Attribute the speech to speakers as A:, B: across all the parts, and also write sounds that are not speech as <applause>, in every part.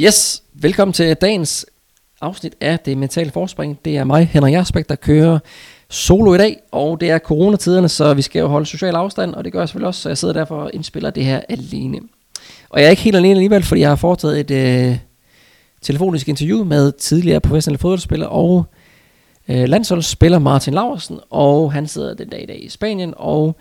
A: Yes, velkommen til dagens afsnit af Det Mentale Forspring. Det er mig, Henrik Jarsbæk, der kører solo i dag, og det er coronatiderne, så vi skal jo holde social afstand, og det gør jeg selvfølgelig også, så jeg sidder derfor og indspiller det her alene. Og jeg er ikke helt alene alligevel, fordi jeg har foretaget et øh, telefonisk interview med tidligere professionelle fodboldspiller og øh, landsholdsspiller Martin Laursen, og han sidder den dag i dag i Spanien, og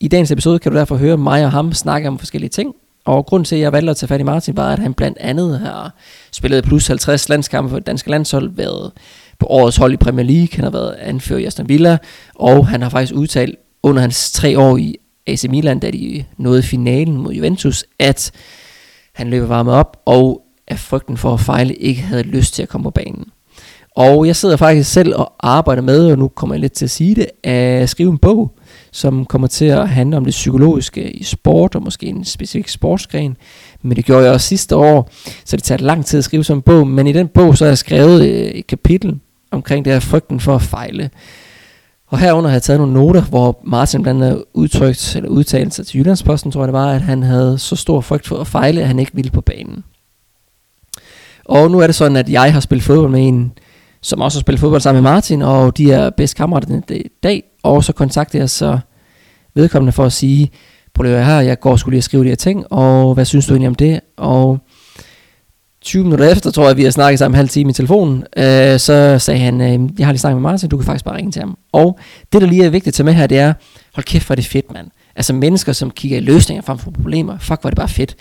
A: i dagens episode kan du derfor høre mig og ham snakke om forskellige ting, og grund til, at jeg valgte at tage fat i Martin, var, at han blandt andet har spillet plus 50 landskampe for det danske landshold, været på årets hold i Premier League, han har været anfører i Aston Villa, og han har faktisk udtalt under hans tre år i AC Milan, da de nåede finalen mod Juventus, at han løber varme op, og af frygten for at fejle ikke havde lyst til at komme på banen. Og jeg sidder faktisk selv og arbejder med, og nu kommer jeg lidt til at sige det, at skrive en bog, som kommer til at handle om det psykologiske i sport, og måske en specifik sportsgren. Men det gjorde jeg også sidste år, så det tager lang tid at skrive sådan en bog. Men i den bog, så har jeg skrevet øh, et kapitel omkring det her frygten for at fejle. Og herunder har jeg taget nogle noter, hvor Martin blandt andet udtrykt, eller udtalt sig til Jyllandsposten, tror jeg det var, at han havde så stor frygt for at fejle, at han ikke ville på banen. Og nu er det sådan, at jeg har spillet fodbold med en, som også har spillet fodbold sammen med Martin, og de er bedst kammerater den dag, og så kontaktede jeg så vedkommende for at sige, prøv lige her, jeg går skulle lige at skrive de her ting, og hvad synes du egentlig om det? Og 20 minutter efter, tror jeg, vi har snakket sammen en halv time i telefonen, øh, så sagde han, øh, jeg har lige snakket med Martin, du kan faktisk bare ringe til ham. Og det, der lige er vigtigt at tage med her, det er, hold kæft, hvor er det fedt, mand. Altså mennesker, som kigger i løsninger frem for problemer, fuck, hvor er det bare fedt.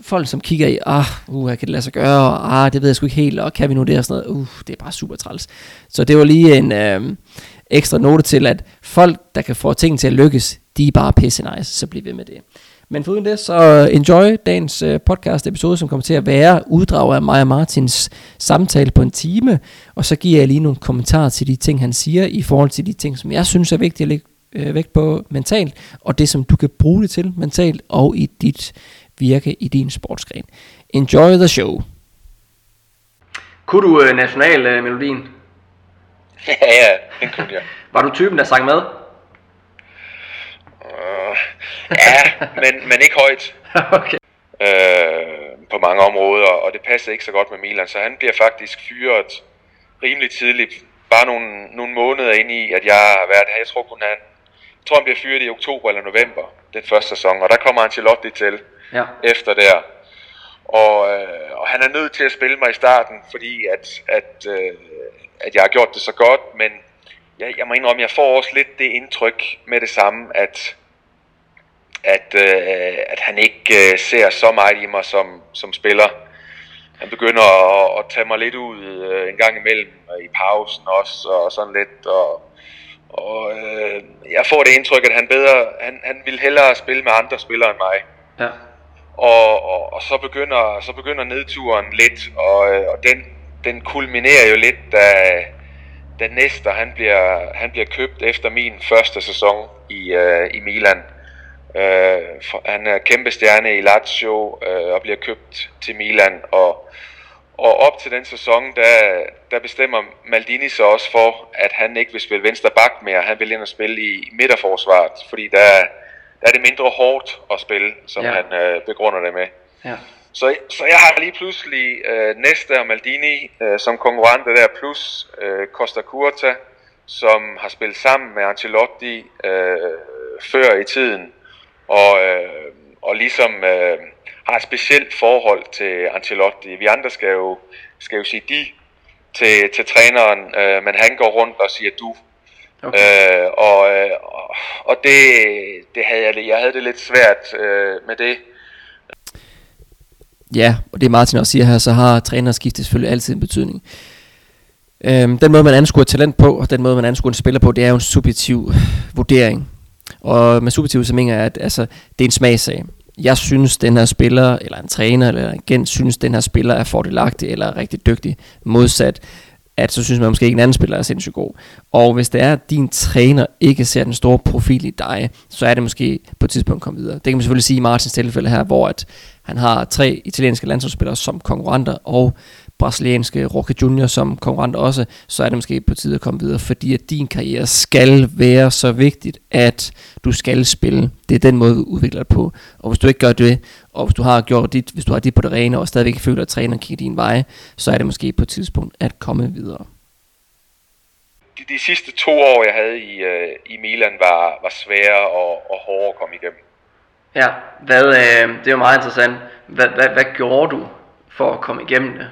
A: Folk, som kigger i, ah, uh, kan det lade sig gøre, og ah, det ved jeg sgu ikke helt, og kan vi nu det og sådan noget, uh, det er bare super træls. Så det var lige en, øh, ekstra note til, at folk, der kan få ting til at lykkes, de er bare pisse nice, så bliv ved med det. Men foruden det, så enjoy dagens øh, podcast episode, som kommer til at være uddrag af Maja Martins samtale på en time, og så giver jeg lige nogle kommentarer til de ting, han siger, i forhold til de ting, som jeg synes er vigtige at lægge øh, vægt på mentalt, og det, som du kan bruge det til mentalt, og i dit virke i din sportsgren. Enjoy the show. Kunne du uh, nationalmelodien? Uh, <laughs>
B: Ja, ja, den kunne jeg.
A: Var du typen, der sang med?
B: Uh, ja, men, men ikke højt. <laughs>
A: okay.
B: Uh, på mange områder, og det passede ikke så godt med Milan, så han bliver faktisk fyret rimelig tidligt. Bare nogle, nogle måneder ind i, at jeg har været her. Jeg tror kun han, jeg tror han bliver fyret i oktober eller november, den første sæson, og der kommer Lotte til
A: ja.
B: efter der. Og, øh, og han er nødt til at spille mig i starten, fordi at, at øh, at jeg har gjort det så godt, men jeg, jeg må indrømme, jeg får også lidt det indtryk med det samme, at, at, øh, at han ikke øh, ser så meget i mig som, som spiller. Han begynder at, at tage mig lidt ud øh, en gang imellem i pausen også, og sådan lidt, og, og øh, jeg får det indtryk, at han bedre, han, han vil hellere spille med andre spillere end mig.
A: Ja.
B: Og, og, og så begynder så begynder nedturen lidt, og, øh, og den den kulminerer jo lidt, da, da Nestor han bliver, han bliver købt efter min første sæson i, uh, i Milan. Uh, for, han er kæmpe stjerne i Lazio uh, og bliver købt til Milan. Og, og op til den sæson, der, der bestemmer Maldini så også for, at han ikke vil spille venstre bak mere. Han vil ind og spille i midterforsvaret, fordi der, der er det mindre hårdt at spille, som ja. han uh, begrunder det med.
A: Ja.
B: Så, så jeg har lige pludselig øh, Nesta og Maldini øh, som konkurrenter der, plus øh, Costa Curta, som har spillet sammen med Ancelotti øh, før i tiden, og, øh, og ligesom øh, har et specielt forhold til Ancelotti. Vi andre skal jo, skal jo sige de til, til træneren, øh, men han går rundt og siger du. Okay. Øh, og, øh, og det, det havde jeg, jeg havde det lidt svært øh, med det,
A: Ja, og det Martin også siger her, så har trænerskiftet selvfølgelig altid en betydning. Øhm, den måde man anskuer talent på, og den måde man anskuer en spiller på, det er jo en subjektiv vurdering. Og med subjektiv så mener jeg, at altså, det er en smagsag. Jeg synes, den her spiller, eller en træner, eller en agent, synes, den her spiller er fordelagtig, eller rigtig dygtig. Modsat, at så synes man måske ikke, en anden spiller er sindssygt god. Og hvis det er, at din træner ikke ser den store profil i dig, så er det måske på et tidspunkt kommet videre. Det kan man selvfølgelig sige i Martins tilfælde her, hvor at han har tre italienske landsholdsspillere som konkurrenter, og brasilianske Roque Junior som konkurrent også, så er det måske på tide at komme videre, fordi at din karriere skal være så vigtigt, at du skal spille. Det er den måde, du udvikler dig på. Og hvis du ikke gør det, og hvis du har gjort dit, hvis du har dit på det rene, og stadigvæk føler, at træneren kigger din vej, så er det måske på et tidspunkt at komme videre.
B: De, de sidste to år, jeg havde i, uh, i Milan, var, var svære og, og hårde at komme igennem.
A: Ja, hvad, øh, det er jo meget interessant. Hvad, hvad, hvad gjorde du for at komme igennem det?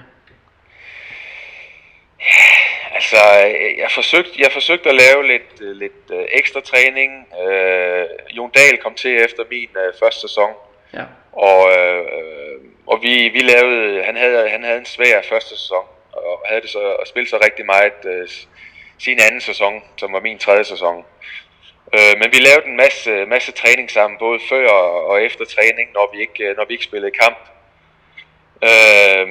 B: Altså, jeg forsøgte, jeg forsøgte at lave lidt, øh, lidt uh, ekstra træning. Uh, Jon Dahl kom til efter min uh, første sæson. Ja. Og, uh, og vi, vi lavede, han havde, han havde en svær første sæson, og havde det så, og spillede så rigtig meget uh, sin anden sæson, som var min tredje sæson. Øh, men vi lavede en masse, masse træning sammen, både før og efter træning, når vi ikke, når vi ikke spillede kamp. Øh,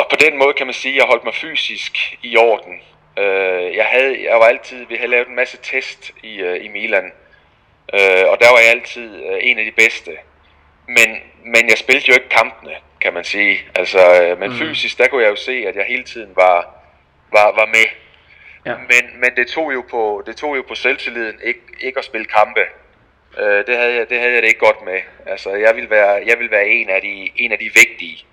B: og på den måde kan man sige, at jeg holdt mig fysisk i orden. Øh, jeg, havde, jeg var altid, vi havde lavet en masse test i, uh, i Milan, øh, og der var jeg altid uh, en af de bedste. Men, men jeg spillede jo ikke kampene, kan man sige. Altså, øh, men mm. fysisk, der kunne jeg jo se, at jeg hele tiden var, var, var med. Ja. Men, men det tog jo på, det tog jo på selvtilliden ikke, ikke at spille kampe. Øh, det, havde jeg, det havde jeg det ikke godt med. Altså, jeg ville være, jeg ville være en, af de, en af de vigtige.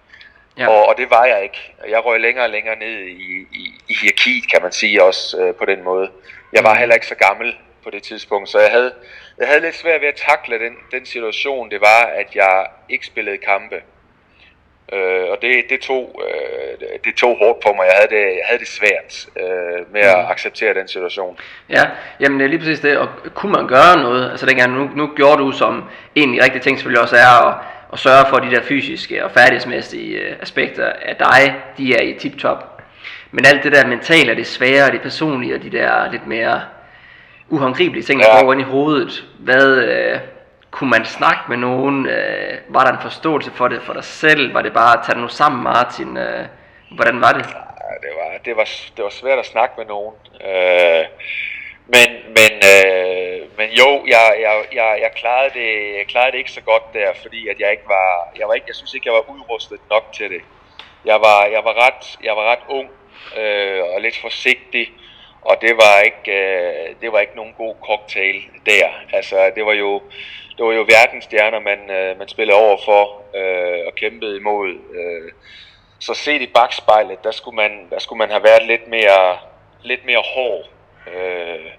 B: Ja. Og, og det var jeg ikke. Jeg røg længere og længere ned i, i, i hierarkiet, kan man sige også øh, på den måde. Jeg var mm. heller ikke så gammel på det tidspunkt, så jeg havde, jeg havde lidt svært ved at takle den, den situation, det var, at jeg ikke spillede kampe. Øh, og det, det, tog, øh, det tog hårdt på mig. Jeg havde det, jeg havde det svært øh, med at mm. acceptere den situation.
A: Ja, jamen det er lige præcis det. Og kunne man gøre noget? Altså dengang, nu, nu gjorde du som en af de rigtige ting selvfølgelig også er at, at sørge for, at de der fysiske og færdighedsmæssige øh, aspekter af dig, de er i tip-top. Men alt det der mentale, det svære, det personlige og de der lidt mere uhåndgribelige ting, der ja. går ind i hovedet. Hvad, øh, kunne man snakke med nogen? Øh, var der en forståelse for det for dig selv? Var det bare at tage det nu sammen, Martin? Øh, hvordan var det?
B: Ja, det, var, det, var, det var svært at snakke med nogen. Øh, men, men, øh, men jo, jeg, jeg, jeg, jeg, klarede det, jeg klarede det ikke så godt der, fordi at jeg ikke var, jeg var ikke, jeg synes ikke, jeg var udrustet nok til det. Jeg var, jeg var ret, jeg var ret ung øh, og lidt forsigtig, og det var ikke, øh, det var ikke nogen god cocktail der. Altså, det var jo, det var jo verdensstjerner, man, øh, man spillede over for øh, og kæmpede imod. Øh. Så set i bagspejlet, der skulle man, der skulle man have været lidt mere, lidt mere hård. Øh,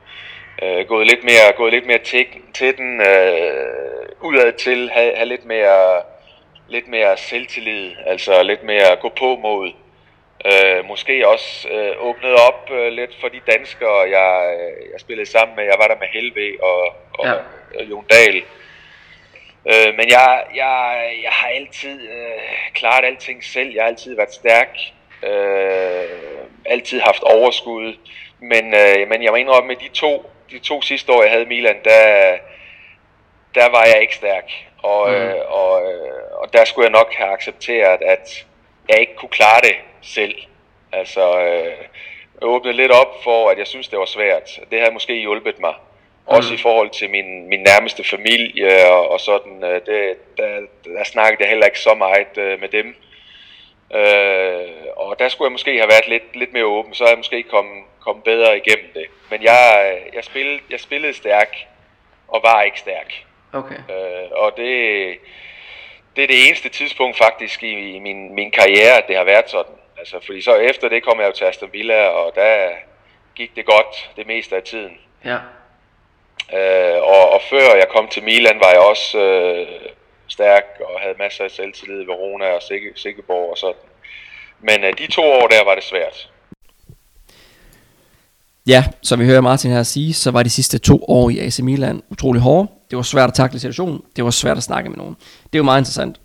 B: øh, gået lidt mere, gået lidt mere til, til den, øh, udad til, have, have lidt mere, lidt mere selvtillid, altså lidt mere gå på mod. Øh, måske også øh, åbnet op øh, lidt for de danskere, jeg, jeg spillede sammen med. Jeg var der med Helve og, og, ja. og Jon Dahl. Øh, men jeg, jeg, jeg har altid øh, klaret alting selv. Jeg har altid været stærk. Øh, altid haft overskud. Men, øh, men jeg må indrømme, med de to, de to sidste år, jeg havde i Milan, der, der var jeg ikke stærk. Og, mm. øh, og, øh, og der skulle jeg nok have accepteret, at jeg ikke kunne klare det selv. Altså, øh, jeg åbnede lidt op for, at jeg synes, det var svært. Det havde måske hjulpet mig. Også mm. i forhold til min, min nærmeste familie og, og sådan, øh, det, der, der snakkede jeg heller ikke så meget øh, med dem. Øh, og der skulle jeg måske have været lidt, lidt mere åben, så er jeg måske kommet, kommet bedre igennem det. Men jeg, jeg, spillede, jeg spillede stærk og var ikke stærk. Okay. Øh, og det, det er det eneste tidspunkt faktisk i, i min, min karriere, at det har været sådan. Altså, fordi så efter det kom jeg jo til Aston Villa, og der gik det godt det meste af tiden. Ja. Øh, og, og før jeg kom til Milan, var jeg også øh, stærk og havde masser af selvtillid i Verona og Sikke, Sikkeborg og sådan. Men øh, de to år der var det svært.
A: Ja, som vi hører Martin her sige, så var de sidste to år i AC Milan utrolig hårde. Det var svært at takle situationen. Det var svært at snakke med nogen. Det er jo meget interessant.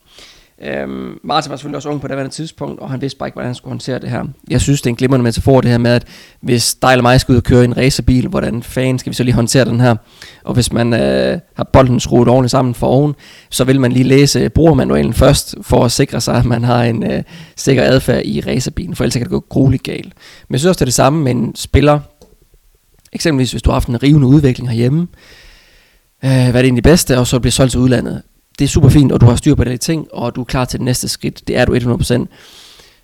A: Øhm, Martin var selvfølgelig også ung på det tidspunkt, og han vidste bare ikke, hvordan han skulle håndtere det her. Jeg synes, det er en glimrende metafor, det her med, at hvis dig eller mig skal ud og køre i en racerbil, hvordan fanden skal vi så lige håndtere den her? Og hvis man øh, har bolden skruet ordentligt sammen for oven, så vil man lige læse brugermanualen først, for at sikre sig, at man har en øh, sikker adfærd i racerbilen, for ellers kan det gå grueligt galt. Men jeg synes også, det er det samme med en spiller. Eksempelvis, hvis du har haft en rivende udvikling herhjemme, øh, hvad er det egentlig bedste, og så bliver solgt til udlandet det er super fint, og du har styr på de ting, og du er klar til det næste skridt. Det er du 100%.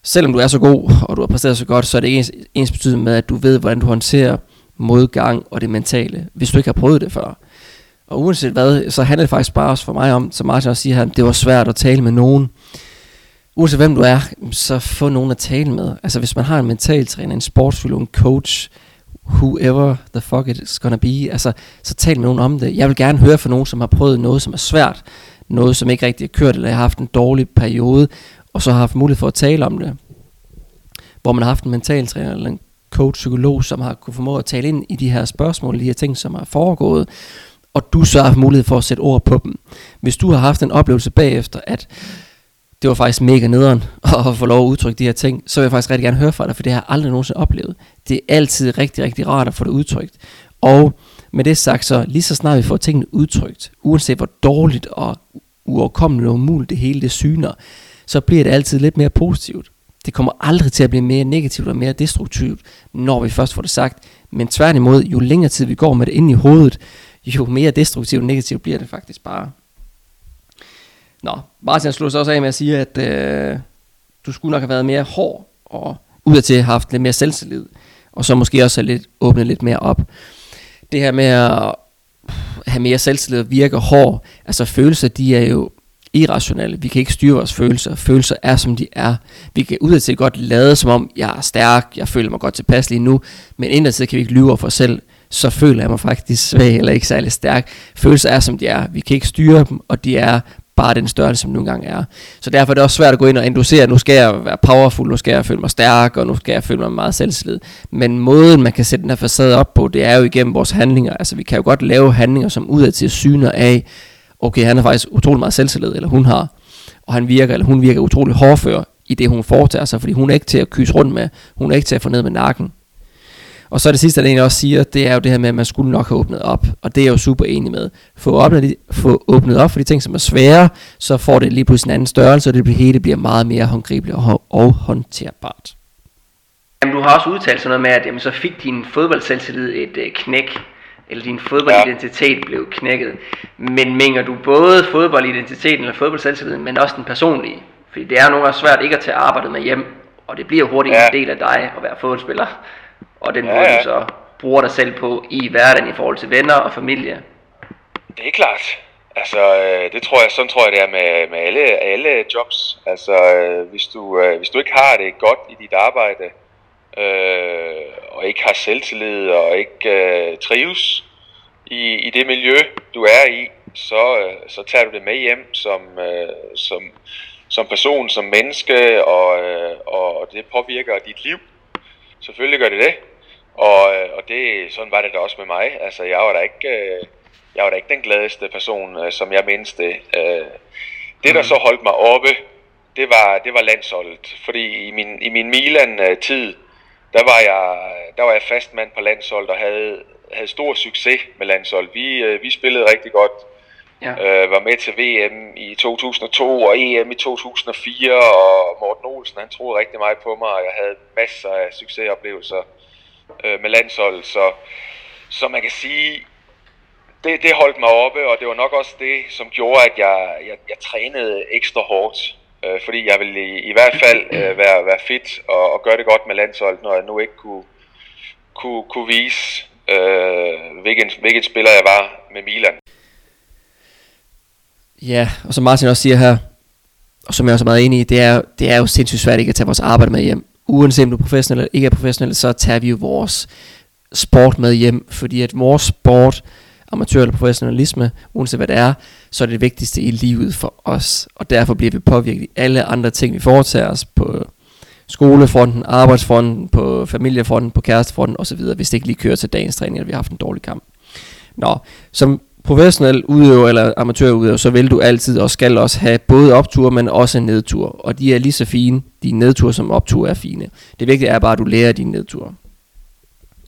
A: selvom du er så god, og du har præsteret så godt, så er det ikke ens, ens betydende med, at du ved, hvordan du håndterer modgang og det mentale, hvis du ikke har prøvet det før. Og uanset hvad, så handler det faktisk bare også for mig om, som Martin også siger her, det var svært at tale med nogen. Uanset hvem du er, så få nogen at tale med. Altså hvis man har en mentaltræner, en sportsfysiolog, en coach, whoever the fuck it's gonna be, altså så tal med nogen om det. Jeg vil gerne høre fra nogen, som har prøvet noget, som er svært, noget, som ikke rigtig er kørt, eller har haft en dårlig periode, og så har haft mulighed for at tale om det. Hvor man har haft en mentaltræner eller en coach, psykolog, som har kunne formå at tale ind i de her spørgsmål, de her ting, som er foregået, og du så har haft mulighed for at sætte ord på dem. Hvis du har haft en oplevelse bagefter, at det var faktisk mega nederen <laughs> at få lov at udtrykke de her ting, så vil jeg faktisk rigtig gerne høre fra dig, for det har jeg aldrig nogensinde oplevet. Det er altid rigtig, rigtig rart at få det udtrykt. Og med det sagt, så lige så snart vi får tingene udtrykt, uanset hvor dårligt og uoverkommeligt og umuligt det hele det syner, så bliver det altid lidt mere positivt. Det kommer aldrig til at blive mere negativt og mere destruktivt, når vi først får det sagt. Men tværtimod, jo længere tid vi går med det inde i hovedet, jo mere destruktivt og negativt bliver det faktisk bare. Nå, Martin slog så også af med at sige, at øh, du skulle nok have været mere hård og udadtil have haft lidt mere selvtillid, og så måske også have lidt, åbnet lidt mere op. Det her med at have mere selvtillid og virke hård, altså følelser, de er jo irrationelle. Vi kan ikke styre vores følelser. Følelser er, som de er. Vi kan udadtil godt lade, som om jeg er stærk, jeg føler mig godt tilpas lige nu, men indadtil kan vi ikke lyve for os selv. Så føler jeg mig faktisk svag eller ikke særlig stærk. Følelser er, som de er. Vi kan ikke styre dem, og de er bare den størrelse, som nogle gange er. Så derfor er det også svært at gå ind og inducere, nu skal jeg være powerful, nu skal jeg føle mig stærk, og nu skal jeg føle mig meget selvslid. Men måden, man kan sætte den her facade op på, det er jo igennem vores handlinger. Altså vi kan jo godt lave handlinger, som udadtil syner af, okay, han er faktisk utrolig meget selvtillid, eller hun har, og han virker, eller hun virker utrolig hårdfør i det, hun foretager sig, fordi hun er ikke til at kysse rundt med, hun er ikke til at få ned med nakken. Og så det sidste, der egentlig også siger, det er jo det her med, at man skulle nok have åbnet op, og det er jeg jo super enig med. Få åbnet, få åbnet op for de ting, som er svære, så får det lige pludselig en anden størrelse, og det hele bliver meget mere håndgribeligt og, og håndterbart. Jamen, du har også udtalt sådan noget med, at jamen, så fik din fodboldselvtillid et øh, knæk eller din fodboldidentitet ja. blev knækket. Men mener du både fodboldidentiteten eller fodboldselvtilliden, men også den personlige? Fordi det er nogle gange svært ikke at tage arbejdet med hjem, og det bliver hurtigt ja. en del af dig at være fodboldspiller. Og den ja, måde ja. du så bruger dig selv på i hverdagen i forhold til venner og familie.
B: Det er klart. Altså, øh, det tror jeg, sådan tror jeg, det er med, med alle, alle jobs. Altså, øh, hvis du, øh, hvis du ikke har det godt i dit arbejde, øh, og ikke har selvtillid og ikke øh, trives i, i det miljø, du er i, så, øh, så tager du det med hjem som, øh, som, som person, som menneske, og, øh, og det påvirker dit liv. Selvfølgelig gør det det. Og, øh, og det, sådan var det da også med mig. Altså, jeg var da ikke, øh, jeg var da ikke den gladeste person, øh, som jeg mindste. Øh, det, der mm. så holdt mig oppe, det var, det var landsholdet. Fordi i min, i min Milan-tid, der var jeg, der var jeg fast mand på landsholdet og havde, havde stor succes med landsholdet. Vi, vi spillede rigtig godt. Ja. Øh, var med til VM i 2002 og EM i 2004, og Morten Olsen han troede rigtig meget på mig, og jeg havde masser af succesoplevelser øh, med landsholdet. Så, så man kan sige, det, det holdt mig oppe, og det var nok også det, som gjorde, at jeg, jeg, jeg trænede ekstra hårdt øh, fordi jeg ville i, i hvert fald øh, være, være fit og, og gøre det godt med landsholdet, når jeg nu ikke kunne, kunne, kunne vise, øh, hvilken, hvilken spiller jeg var med Milan.
A: Ja, og som Martin også siger her, og som jeg også er meget enig i, det er, det er jo sindssygt svært ikke at tage vores arbejde med hjem. Uanset om du er professionel eller ikke er professionel, så tager vi jo vores sport med hjem, fordi at vores sport amatør eller professionalisme, uanset hvad det er, så er det det vigtigste i livet for os. Og derfor bliver vi påvirket i alle andre ting, vi foretager os på skolefronten, arbejdsfronten, på familiefronten, på kærestefronten osv., hvis det ikke lige kører til dagens træning, eller vi har haft en dårlig kamp. Nå, som professionel udøver eller amatørudøver, så vil du altid og skal også have både optur, men også en nedtur. Og de er lige så fine, de nedtur som optur er fine. Det vigtige er bare, at du lærer dine nedtur.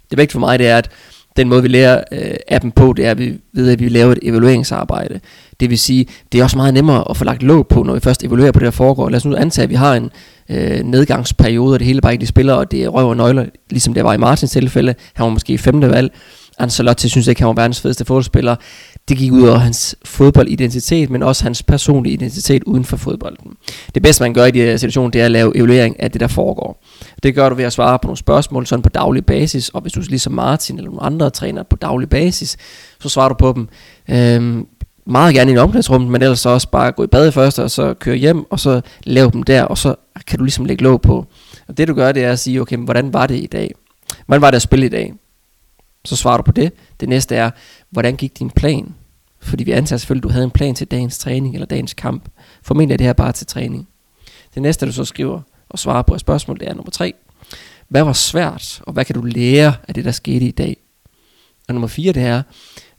A: Det vigtige for mig, det er, at den måde vi lærer øh, appen på, det er at vi ved, at vi laver et evalueringsarbejde. Det vil sige, det er også meget nemmere at få lagt låg på, når vi først evaluerer på det, der foregår. Lad os nu antage, at vi har en øh, nedgangsperiode, og det hele bare ikke de spiller, og det er røv og nøgler, ligesom det var i Martins tilfælde. Han var måske i femte valg. Ancelotti synes ikke, han var verdens fedeste fodboldspiller. det gik ud over hans fodboldidentitet, men også hans personlige identitet uden for fodbolden. Det bedste, man gør i de her situationer, det er at lave evaluering af det, der foregår. Det gør du ved at svare på nogle spørgsmål sådan på daglig basis, og hvis du ligesom Martin eller nogle andre træner på daglig basis, så svarer du på dem. Øhm, meget gerne i en omklædningsrum, men ellers så også bare gå i bad først, og så køre hjem, og så lave dem der, og så kan du ligesom lægge låg på. Og det du gør, det er at sige, okay, hvordan var det i dag? Hvordan var det at spille i dag? Så svarer du på det. Det næste er, hvordan gik din plan? Fordi vi antager selvfølgelig, at du havde en plan til dagens træning eller dagens kamp. Formentlig er det her bare til træning. Det næste, du så skriver og svarer på et spørgsmål, det er nummer tre. Hvad var svært, og hvad kan du lære af det, der skete i dag? Og nummer fire, det er,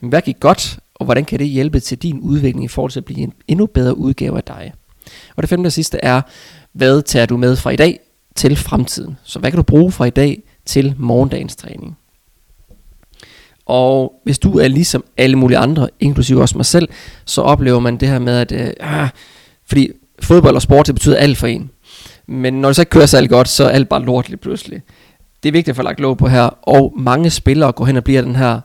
A: hvad gik godt, og hvordan kan det hjælpe til din udvikling i forhold til at blive en endnu bedre udgave af dig? Og det femte og sidste er, hvad tager du med fra i dag til fremtiden? Så hvad kan du bruge fra i dag til morgendagens træning? Og hvis du er ligesom alle mulige andre, inklusive også mig selv, så oplever man det her med, at øh, ah, fordi fodbold og sport, det betyder alt for en. Men når det så ikke kører særlig godt, så er alt bare lort lige pludselig. Det er vigtigt at få lagt lov på her, og mange spillere går hen og bliver den her,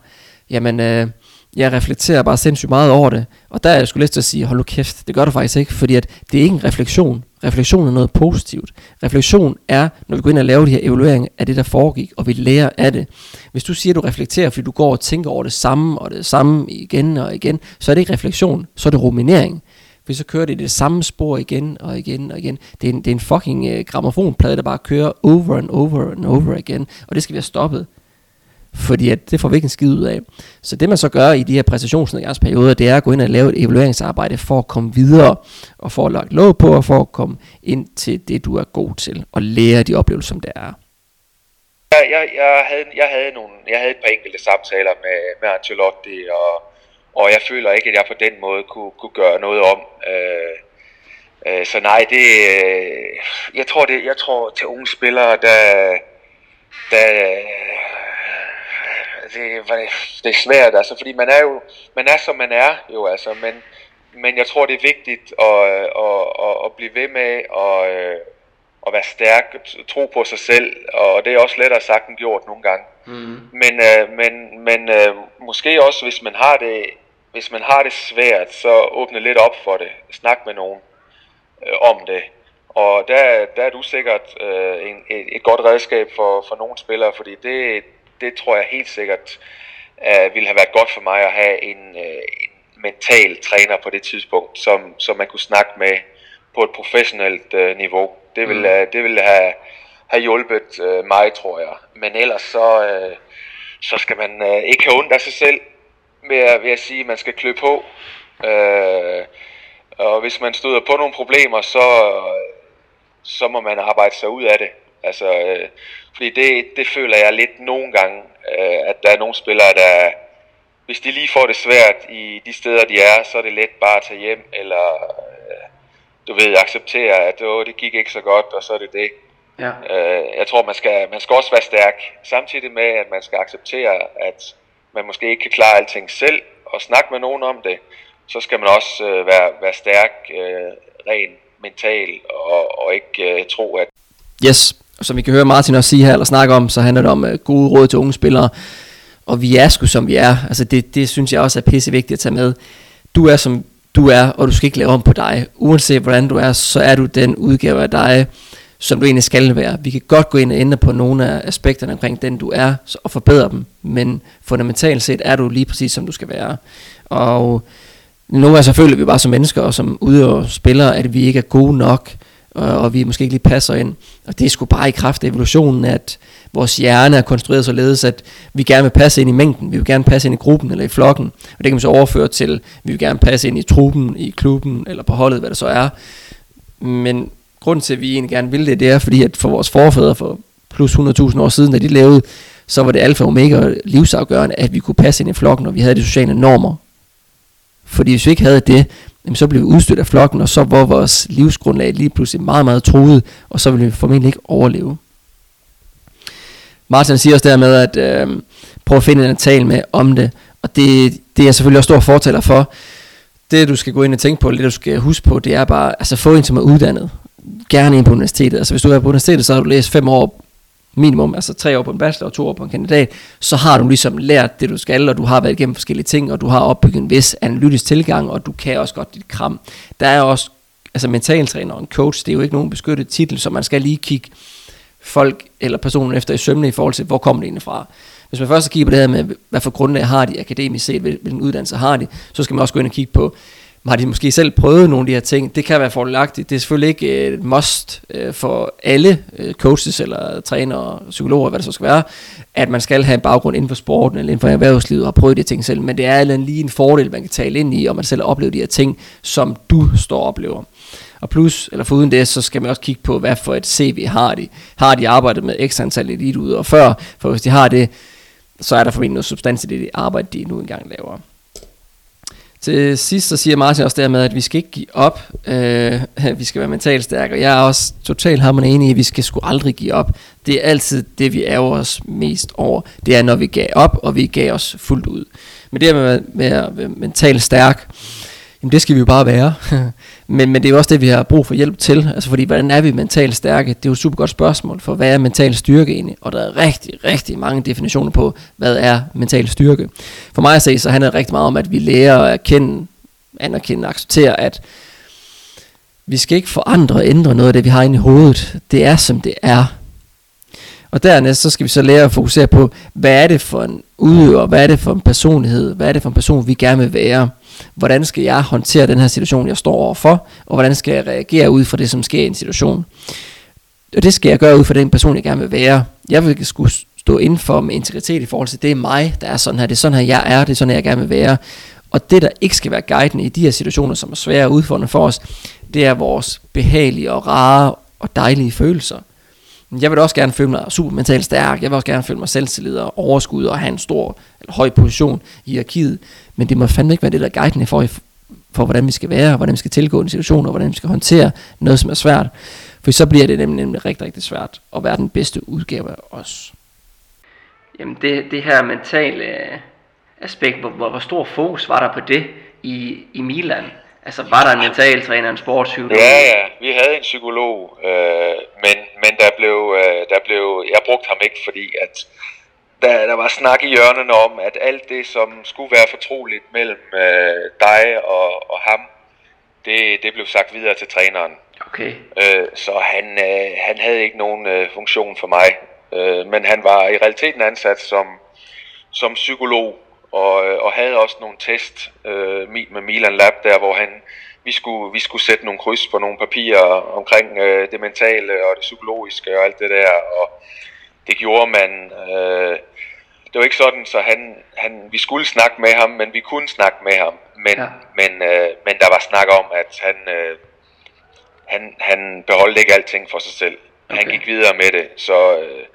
A: jamen, øh, jeg reflekterer bare sindssygt meget over det. Og der er jeg skulle lyst til at sige, hold nu kæft, det gør du faktisk ikke, fordi at det er ikke en refleksion. Refleksion er noget positivt. Refleksion er, når vi går ind og laver de her evalueringer af det, der foregik, og vi lærer af det. Hvis du siger, at du reflekterer, fordi du går og tænker over det samme, og det samme igen og igen, så er det ikke refleksion, så er det ruminering. For så kører det det samme spor igen og igen og igen. Det er en, det er en fucking øh, gramofonplade, der bare kører over and over and over igen, og det skal vi have stoppet. Fordi at det får vi ikke en skid ud af. Så det man så gør i de her præstationsnedgangsperioder, det er at gå ind og lave et evalueringsarbejde for at komme videre, og for at lage låg på, og for at komme ind til det, du er god til, og lære de oplevelser, som det er.
B: Jeg, jeg, jeg, havde, jeg, havde nogle, jeg havde et par enkelte samtaler med, med Ancelotti, og, og jeg føler ikke, at jeg på den måde kunne, kunne gøre noget om. Øh, øh, så nej, det, øh, jeg tror det, jeg tror til unge spillere, der, der det, det er svært, altså, fordi man er jo, man er som man er, jo altså, men, men jeg tror, det er vigtigt at, at, at, at blive ved med at, at være stærk, tro på sig selv, og det er også lettere sagt end gjort nogle gange. Mm. Men, øh, men, men øh, måske også, hvis man har det, hvis man har det svært, så åbne lidt op for det. Snak med nogen øh, om det. Og der, der er du sikkert øh, en, et, et godt redskab for, for nogle spillere, fordi det, det tror jeg helt sikkert uh, ville have været godt for mig at have en, uh, en mental træner på det tidspunkt, som, som man kunne snakke med på et professionelt uh, niveau. Det ville, mm. uh, det ville have, have hjulpet uh, mig, tror jeg. Men ellers så, uh, så skal man uh, ikke have ondt af sig selv med at, ved at sige, at man skal klø på. Uh, og hvis man støder på nogle problemer, så, så må man arbejde sig ud af det. Altså, øh, fordi det, det føler jeg lidt nogle gange, øh, at der er nogle spillere, der, hvis de lige får det svært i de steder, de er, så er det let bare at tage hjem, eller øh, du ved, acceptere, at åh, det gik ikke så godt, og så er det det. Ja. Øh, jeg tror, man skal, man skal også være stærk, samtidig med, at man skal acceptere, at man måske ikke kan klare alting selv, og snakke med nogen om det, så skal man også øh, være, være stærk øh, rent mental, og, og ikke øh, tro, at...
A: Yes, og som vi kan høre Martin også sige her, eller snakke om, så handler det om uh, gode råd til unge spillere. Og vi er sgu som vi er. Altså det, det synes jeg også er pisse vigtigt at tage med. Du er som du er, og du skal ikke lave om på dig. Uanset hvordan du er, så er du den udgave af dig, som du egentlig skal være. Vi kan godt gå ind og ændre på nogle af aspekterne omkring den du er, og forbedre dem. Men fundamentalt set er du lige præcis som du skal være. Og nogle gange så føler vi bare som mennesker og som udøver spillere, at vi ikke er gode nok og, og vi måske ikke lige passer ind. Og det er sgu bare i kraft af evolutionen, at vores hjerne er konstrueret således, at vi gerne vil passe ind i mængden, vi vil gerne passe ind i gruppen eller i flokken, og det kan man så overføre til, at vi vil gerne passe ind i truppen, i klubben eller på holdet, hvad det så er. Men grunden til, at vi egentlig gerne vil det, det er fordi, at for vores forfædre for plus 100.000 år siden, da de levede, så var det alfa og omega livsafgørende, at vi kunne passe ind i flokken, og vi havde de sociale normer. Fordi hvis vi ikke havde det, jamen så blev vi udstødt af flokken, og så var vores livsgrundlag lige pludselig meget, meget truet, og så ville vi formentlig ikke overleve. Martin siger også dermed, at øh, prøv at finde en tale med om det, og det, det er jeg selvfølgelig også stor fortaler for. Det du skal gå ind og tænke på, det du skal huske på, det er bare, altså få en som er uddannet. Gerne ind på universitetet. Altså hvis du er på universitetet, så har du læst fem år minimum, altså tre år på en bachelor og to år på en kandidat, så har du ligesom lært det, du skal, og du har været igennem forskellige ting, og du har opbygget en vis analytisk tilgang, og du kan også godt dit kram. Der er også, altså mentaltræner og en coach, det er jo ikke nogen beskyttet titel, så man skal lige kigge folk eller personen efter i sømne i forhold til, hvor kommer det egentlig fra. Hvis man først kigger på det her med, hvad for grundlag har de akademisk set, hvilken uddannelse har de, så skal man også gå ind og kigge på, har de måske selv prøvet nogle af de her ting. Det kan være fordelagtigt. Det er selvfølgelig ikke øh, et must øh, for alle øh, coaches eller trænere, psykologer, hvad det så skal være, at man skal have en baggrund inden for sporten eller inden for erhvervslivet og har prøvet de her ting selv. Men det er altså lige en fordel, man kan tale ind i, og man selv har oplevet de her ting, som du står og oplever. Og plus, eller foruden det, så skal man også kigge på, hvad for et CV har de. Har de arbejdet med ekstra antal og før? For hvis de har det, så er der formentlig noget substans i det arbejde, de nu engang laver. Til sidst så siger Martin også dermed, at vi skal ikke give op. Øh, <laughs> vi skal være mentalt stærke, og jeg er også totalt hammerende enig i, at vi skal sgu aldrig give op. Det er altid det, vi ærger os mest over. Det er, når vi gav op, og vi gav os fuldt ud. Men det med, med at være mentalt stærk, jamen det skal vi jo bare være. <laughs> men, men det er jo også det, vi har brug for hjælp til. Altså fordi, hvordan er vi mentalt stærke? Det er jo et super godt spørgsmål, for hvad er mental styrke egentlig? Og der er rigtig, rigtig mange definitioner på, hvad er mental styrke. For mig at se, så handler det rigtig meget om, at vi lærer at erkende, anerkende og acceptere, at vi skal ikke forandre og ændre noget af det, vi har inde i hovedet. Det er, som det er. Og dernæst så skal vi så lære at fokusere på, hvad er det for en udøver, hvad er det for en personlighed, hvad er det for en person, vi gerne vil være hvordan skal jeg håndtere den her situation, jeg står overfor, og hvordan skal jeg reagere ud fra det, som sker i en situation. Og det skal jeg gøre ud fra den person, jeg gerne vil være. Jeg vil skulle stå inden for med integritet i forhold til, det er mig, der er sådan her, det er sådan her, jeg er, det er sådan her, jeg gerne vil være. Og det, der ikke skal være guiden i de her situationer, som er svære og udfordrende for os, det er vores behagelige og rare og dejlige følelser. Jeg vil også gerne føle mig super mentalt stærk. Jeg vil også gerne føle mig selvtillid og overskud og have en stor eller høj position i hierarkiet. Men det må fandme ikke være det, der er guidende for, for hvordan vi skal være, hvordan vi skal tilgå en situation, og hvordan vi skal håndtere noget, som er svært. For så bliver det nemlig, nemlig rigtig, rigtig svært at være den bedste udgave af os. Jamen det, det her mentale aspekt, hvor, hvor, hvor stor fokus var der på det i, i Milan? Altså var der en mentaltræner, en sportspsykolog?
B: Ja, ja, vi havde en psykolog, øh, men, men der, blev, øh, der blev, jeg brugte ham ikke, fordi at der, der var snak i hjørnerne om, at alt det, som skulle være fortroligt mellem øh, dig og, og ham, det, det blev sagt videre til træneren.
A: Okay.
B: Øh, så han, øh, han havde ikke nogen øh, funktion for mig, øh, men han var i realiteten ansat som, som psykolog, og, øh, og havde også nogle test øh, med Milan Lab der, hvor han, vi, skulle, vi skulle sætte nogle kryds på nogle papirer omkring øh, det mentale og det psykologiske og alt det der, og det gjorde man. Øh, det var ikke sådan, så han, han, vi skulle snakke med ham, men vi kunne snakke med ham. Men, ja. men, øh, men der var snak om, at han, øh, han, han beholdt ikke alting for sig selv. Okay. Han gik videre med det. Så, øh,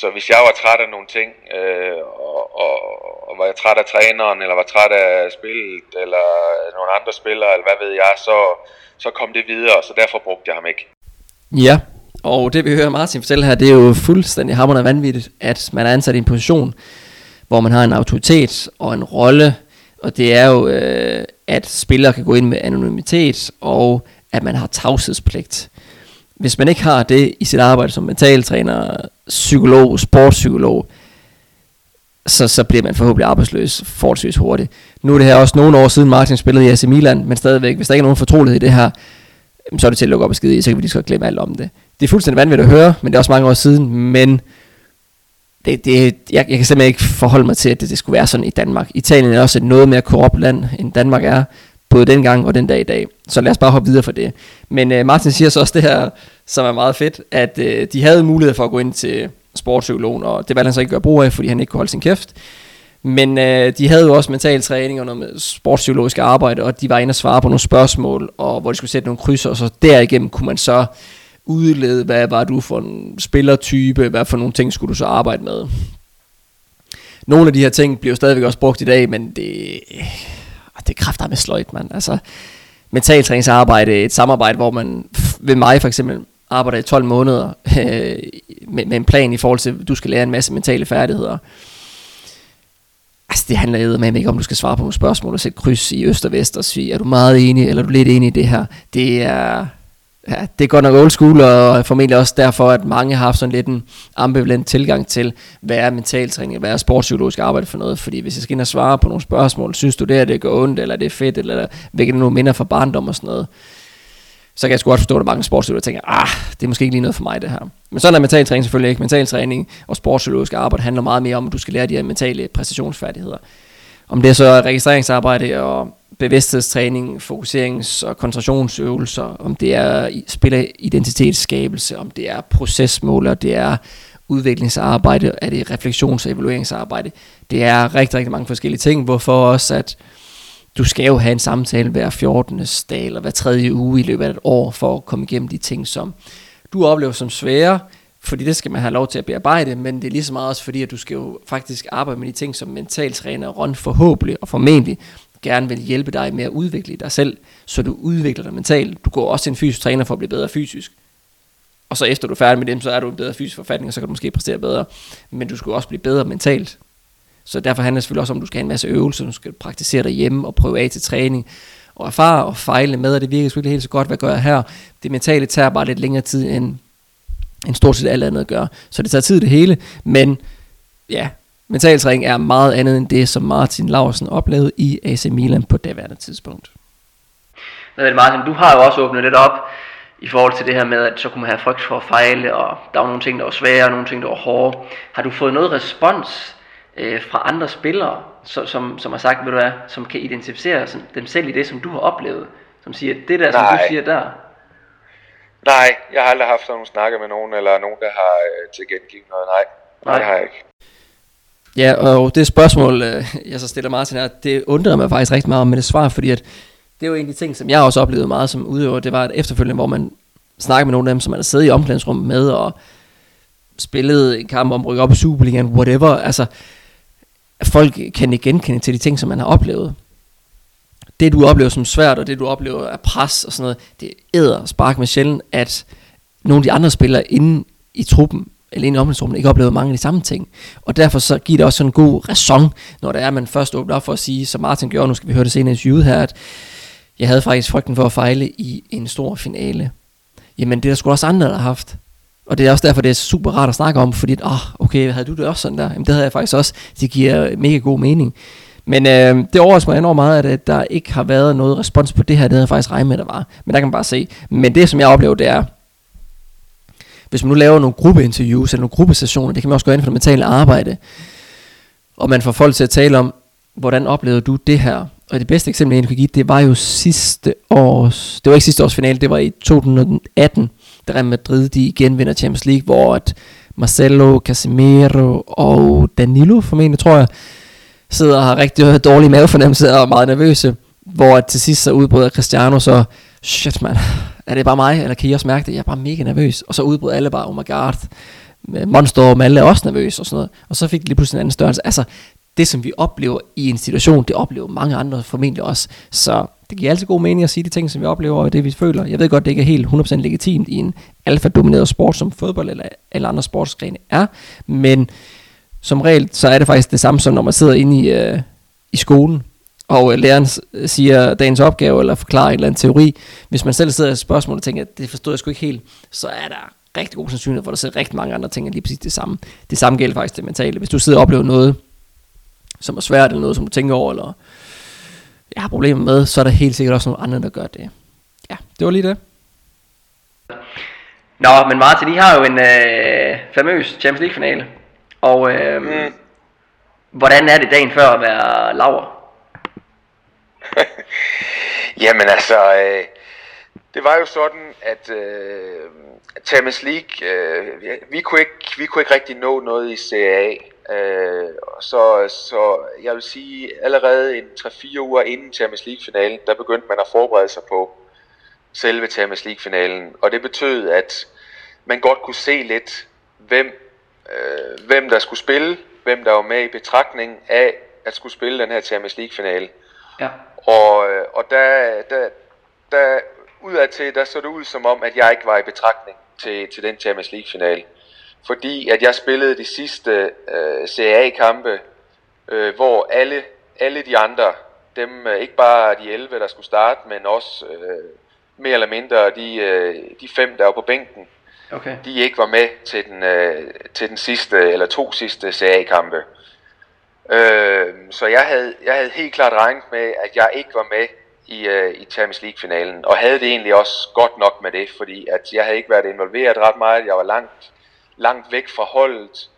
B: så hvis jeg var træt af nogle ting, øh, og, og, og var jeg træt af træneren, eller var træt af spillet, eller nogle andre spillere, eller hvad ved jeg, så, så kom det videre, så derfor brugte jeg ham ikke.
A: Ja, og det vi hører Martin fortælle her, det er jo fuldstændig hammerende vanvittigt, at man er ansat i en position, hvor man har en autoritet og en rolle, og det er jo, øh, at spillere kan gå ind med anonymitet, og at man har tavshedspligt. Hvis man ikke har det i sit arbejde som mentaltræner, psykolog, sportspsykolog, så, så bliver man forhåbentlig arbejdsløs forholdsvis hurtigt. Nu er det her også nogle år siden Martin spillede i AC Milan, men stadigvæk, hvis der ikke er nogen fortrolighed i det her, så er det til at lukke op og skide i, så kan vi lige så glemme alt om det. Det er fuldstændig vanvittigt at høre, men det er også mange år siden, men det, det, jeg, jeg kan simpelthen ikke forholde mig til, at det, det skulle være sådan i Danmark. Italien er også et noget mere korrupt land, end Danmark er, både dengang og den dag i dag. Så lad os bare hoppe videre for det. Men øh, Martin siger så også det her, som er meget fedt, at øh, de havde mulighed for at gå ind til sportspsykologen, og det valgte han så ikke gøre brug af, fordi han ikke kunne holde sin kæft. Men øh, de havde jo også mental træning og noget med sportspsykologisk arbejde, og de var inde og svare på nogle spørgsmål, og hvor de skulle sætte nogle krydser, og så derigennem kunne man så udlede, hvad var du for en spillertype, hvad for nogle ting skulle du så arbejde med. Nogle af de her ting bliver jo stadigvæk også brugt i dag, men det, det er kræfter med sløjt, mand. Altså, mentaltræningsarbejde, et samarbejde, hvor man ved mig for eksempel arbejder i 12 måneder øh, med, med en plan i forhold til, at du skal lære en masse mentale færdigheder. Altså det handler med ikke om, du skal svare på nogle spørgsmål og sætte kryds i øst og vest og sige, er du meget enig, eller er du lidt enig i det her. Det er, Ja, det er godt nok old school, og formentlig også derfor, at mange har haft sådan lidt en ambivalent tilgang til, hvad er mentaltræning, hvad er sportspsykologisk arbejde for noget. Fordi hvis jeg skal ind og svare på nogle spørgsmål, synes du det her, det går ondt, eller det er fedt, eller hvilket nu minder fra barndom og sådan noget, så kan jeg sgu godt forstå, at mange sportspsykologer tænker, ah, det er måske ikke lige noget for mig det her. Men sådan er mentaltræning selvfølgelig ikke. Mentaltræning og sportspsykologisk arbejde handler meget mere om, at du skal lære de her mentale præstationsfærdigheder. Om det er så registreringsarbejde og bevidsthedstræning, fokuserings- og koncentrationsøvelser, om det er spilleridentitetsskabelse, om det er procesmåler, det er udviklingsarbejde, er det refleksions- og evalueringsarbejde. Det er rigtig, rigtig mange forskellige ting, hvorfor også at du skal jo have en samtale hver 14. dag eller hver tredje uge i løbet af et år for at komme igennem de ting, som du oplever som svære, fordi det skal man have lov til at bearbejde, men det er lige så meget også fordi, at du skal jo faktisk arbejde med de ting, som mentaltræner Ron forhåbentlig og formentlig gerne vil hjælpe dig med at udvikle dig selv, så du udvikler dig mentalt. Du går også til en fysisk træner for at blive bedre fysisk. Og så efter du er færdig med dem, så er du en bedre fysisk forfatning, og så kan du måske præstere bedre. Men du skal også blive bedre mentalt. Så derfor handler det selvfølgelig også om, at du skal have en masse øvelser, du skal praktisere derhjemme og prøve af til træning, og erfare og fejle med, og det virker selvfølgelig helt så godt, hvad gør jeg her? Det mentale tager bare lidt længere tid, end, end stort set alt andet gør. Så det tager tid det hele, men ja, mentaltræning er meget andet end det, som Martin Larsen oplevede i AC Milan på daværende tidspunkt.
C: Men Martin, du har jo også åbnet lidt op i forhold til det her med, at så kunne man have frygt for at fejle, og der var nogle ting, der var svære, og nogle ting, der var hårde. Har du fået noget respons øh, fra andre spillere, som, som, som har sagt, ved du hvad, som kan identificere dem selv i det, som du har oplevet, som siger, det der, Nej. som du siger der?
B: Nej, jeg har aldrig haft sådan nogle snakke med nogen, eller nogen, der har øh, tilkendegivet noget. Nej, Nej, det har jeg ikke.
A: Ja, og det spørgsmål, øh, jeg så stiller Martin her, det undrer mig faktisk rigtig meget med det svar, fordi at det er jo en af de ting, som jeg også oplevede meget som udøver, det var et efterfølgende, hvor man snakker med nogle af dem, som man har siddet i omklædningsrummet med, og spillet en kamp om at rykke op i Superligaen, whatever, altså folk kan ikke genkende til de ting, som man har oplevet. Det du oplever som svært, og det du oplever af pres og sådan noget, det æder spark med sjældent, at nogle af de andre spillere inde i truppen, eller inde i omklædningsrummet, ikke oplevet mange af de samme ting. Og derfor så giver det også sådan en god raison, når det er, at man først åbner op for at sige, som Martin gjorde, nu skal vi høre det senere i interviewet her, at jeg havde faktisk frygten for at fejle i en stor finale. Jamen det er der sgu også andre, der har haft. Og det er også derfor, det er super rart at snakke om, fordi, åh, oh, okay, havde du det også sådan der? Jamen det havde jeg faktisk også. Det giver mega god mening. Men øh, det overrasker mig enormt meget, at øh, der ikke har været noget respons på det her. Det havde jeg faktisk regnet med, der var. Men der kan man bare se. Men det, som jeg oplever, det er, hvis man nu laver nogle gruppeinterviews eller nogle gruppesessioner, det kan man også gøre inden for det mentale arbejde, og man får folk til at tale om, hvordan oplevede du det her? Og det bedste eksempel, jeg kan give, det var jo sidste års, det var ikke sidste års finale, det var i 2018, da Real Madrid de igen vinder Champions League, hvor at Marcelo, Casemiro og Danilo, formentlig tror jeg, sidder og har rigtig <laughs> dårlig mavefornemmelse og er meget nervøse, hvor at til sidst så udbryder Cristiano så, shit man, er det bare mig, eller kan I også mærke det? Jeg er bare mega nervøs. Og så udbryder alle bare, oh my god, Monster og alle er også nervøs og sådan noget. Og så fik det lige pludselig en anden størrelse. Altså, det som vi oplever i en situation, det oplever mange andre formentlig også. Så det giver altid god mening at sige de ting, som vi oplever, og det vi føler. Jeg ved godt, det ikke er helt 100% legitimt i en alfa-domineret sport, som fodbold eller alle andre sportsgrene er, men som regel, så er det faktisk det samme som når man sidder inde i, øh, i skolen, og øh, læreren siger dagens opgave, eller forklarer en eller anden teori. Hvis man selv sidder i spørgsmål og tænker, at det forstår jeg sgu ikke helt, så er der rigtig god sandsynlighed for, at der sidder rigtig mange andre ting, lige præcis det samme. Det samme gælder faktisk det mentale. Hvis du sidder og oplever noget, som er svært, eller noget, som du tænker over, eller jeg har problemer med, så er der helt sikkert også nogle andre, der gør det. Ja, det var lige det.
C: Nå, men Martin, I har jo en øh, famøs Champions League finale. Og øh, mm. hvordan er det dagen før at være laver? <laughs>
B: Jamen altså, øh, det var jo sådan, at øh, Champions League, øh, vi, kunne ikke, vi kunne ikke rigtig nå noget i CA. Øh, så, så jeg vil sige, allerede en 3-4 uger inden Champions League-finalen, der begyndte man at forberede sig på selve Champions League-finalen. Og det betød, at man godt kunne se lidt, hvem, øh, hvem der skulle spille, hvem der var med i betragtning af at skulle spille den her Champions League-finale. Ja. Og, øh, og der, der, der udadtil, der så det ud som om, at jeg ikke var i betragtning til, til den Champions League-finale fordi at jeg spillede de sidste øh, CA-kampe, øh, hvor alle, alle de andre, dem øh, ikke bare de 11, der skulle starte, men også øh, mere eller mindre de, øh, de fem, der var på bænken,
C: Okay.
B: de ikke var med til den, øh, til den sidste, eller to sidste CA-kampe. Øh, så jeg havde, jeg havde helt klart regnet med, at jeg ikke var med i, øh, i Champions League-finalen, og havde det egentlig også godt nok med det, fordi at jeg havde ikke været involveret ret meget, jeg var langt, langt væk fra holdet,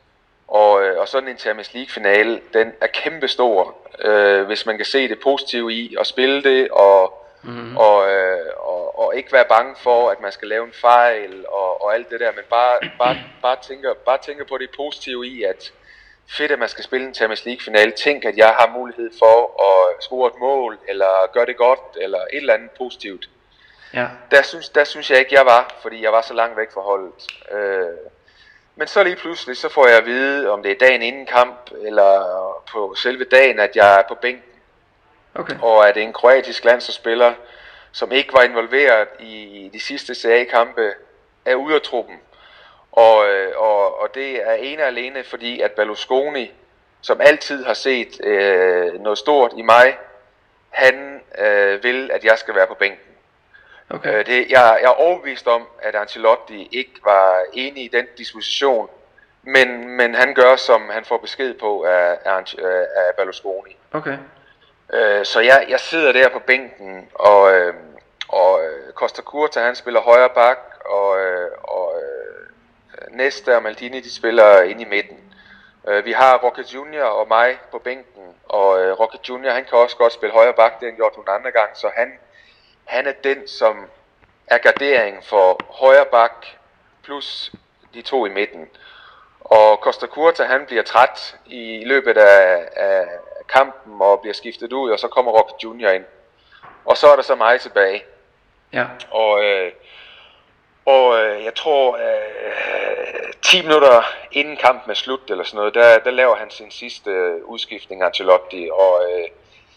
B: og, øh, og sådan en Champions League-finale, den er kæmpestor, øh, hvis man kan se det positive i at spille det, og, mm. og, øh, og, og ikke være bange for, at man skal lave en fejl, og, og alt det der, men bare, bare, bare, tænker, bare tænker på det positive i, at fedt, at man skal spille en Champions League-finale. Tænk, at jeg har mulighed for at score et mål, eller gøre det godt, eller et eller andet positivt.
C: Ja.
B: Der synes, der synes jeg ikke, jeg var, fordi jeg var så langt væk fra holdet. Øh, men så lige pludselig, så får jeg at vide, om det er dagen inden kamp, eller på selve dagen, at jeg er på bænken,
C: Okay.
B: og at en kroatisk landsholdsspiller, som ikke var involveret i de sidste CA-kampe, er ude af truppen. Og, øh, og, og det er ene og alene fordi, at Berlusconi, som altid har set øh, noget stort i mig, han øh, vil, at jeg skal være på bænken.
C: Okay.
B: Øh, det, jeg, jeg er overbevist om, at Ancelotti ikke var enig i den disposition, men, men han gør, som han får besked på af, af, Ange- af Berlusconi.
C: Okay.
B: Øh, så jeg, jeg sidder der på bænken, og, øh, og øh, Costa Curta han spiller højre bak, og, øh, og øh, Nesta og Maldini de spiller ind i midten. Øh, vi har Rocket Junior og mig på bænken, og øh, Rocket Junior han kan også godt spille højre bak, det har han gjort nogle andre gange, så han, han er den, som er gardering for højre bak plus de to i midten. Og Costa Curta han bliver træt i løbet af, af kampen og bliver skiftet ud, og så kommer Rocket Junior ind. Og så er der så mig tilbage.
C: Ja.
B: Og, øh, og øh, jeg tror, øh, 10 minutter inden kampen er slut, eller sådan noget, der, der laver han sin sidste øh, udskiftning, Ancelotti, og øh,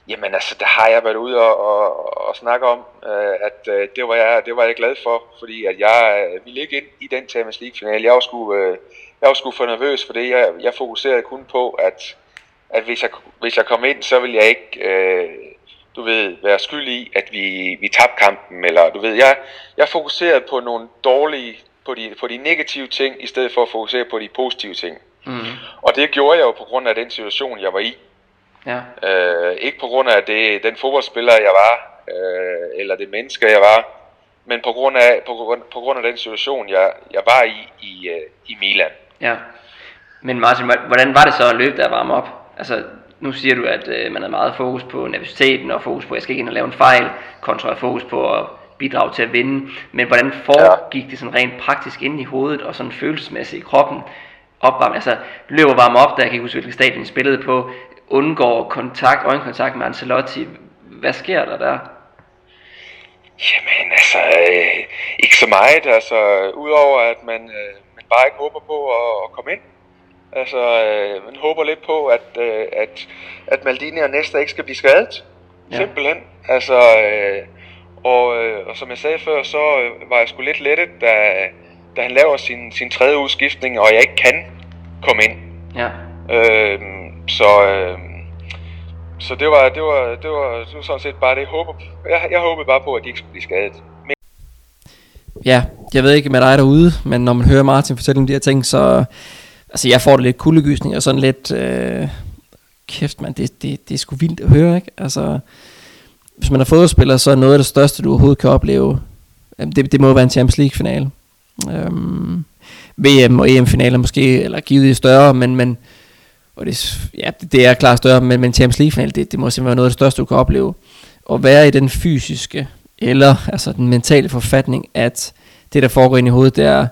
B: jamen altså, der har jeg været ude og, og, og snakke om, øh, at øh, det, var jeg, det var jeg glad for, fordi at jeg øh, ville ikke ind i den Champions League-finale. Jeg var sgu, øh, jeg var sgu for nervøs for det. Jeg, jeg fokuserede kun på, at, at hvis, jeg, hvis jeg kom ind, så ville jeg ikke... Øh, du ved, være skyld i, at vi, vi tabte kampen, eller du ved, jeg, jeg fokuserede på nogle dårlige, på de, på de negative ting, i stedet for at fokusere på de positive ting.
C: Mm.
B: Og det gjorde jeg jo på grund af den situation, jeg var i.
C: Ja.
B: Øh, ikke på grund af det, den fodboldspiller, jeg var, øh, eller det menneske, jeg var, men på grund af, på grund, på grund af den situation, jeg, jeg var i i, øh, i Milan.
C: Ja. Men Martin, hvordan var det så at løbe der varme op? Altså, nu siger du, at øh, man havde meget fokus på nervøsiteten og fokus på, at jeg skal ikke ind og lave en fejl, kontra fokus på at bidrage til at vinde. Men hvordan foregik det sådan rent praktisk inde i hovedet og sådan følelsesmæssigt i kroppen? Opvarm, altså løber varme op, der jeg kan ikke huske, hvilken stadion spillede på, undgår kontakt, øjenkontakt med Ancelotti. Hvad sker der der?
B: Jamen altså, øh, ikke så meget, altså, udover at man, øh, man bare ikke håber på at, at komme ind. Altså, øh, man håber lidt på, at, øh, at, at Maldini og Nesta ikke skal blive skadet.
C: Ja.
B: Simpelthen. Altså, øh, og, øh, og som jeg sagde før, så øh, var jeg sgu lidt lettet, da, da han laver sin, sin tredje udskiftning, og jeg ikke kan komme ind.
C: Ja.
B: Øh, så, øh, så det var, det var, det var, det var sådan set bare det, jeg håber. Jeg, jeg håbede bare på, at de ikke skulle blive skadet.
A: Ja, jeg ved ikke med dig derude, men når man hører Martin fortælle om de her ting, så... Altså, jeg får det lidt kuldegysning og sådan lidt... Øh, kæft, man, det, det, det er sgu vildt at høre, ikke? Altså, hvis man er fodboldspiller, så er noget af det største, du overhovedet kan opleve, det, det må være en Champions League-finale. Øhm, VM og EM-finaler måske, eller givet større, men, men og det, ja, det, det er klart større, men, men Champions League-finale, det, det må simpelthen være noget af det største, du kan opleve. At være i den fysiske, eller altså den mentale forfatning, at det, der foregår ind i hovedet, det er,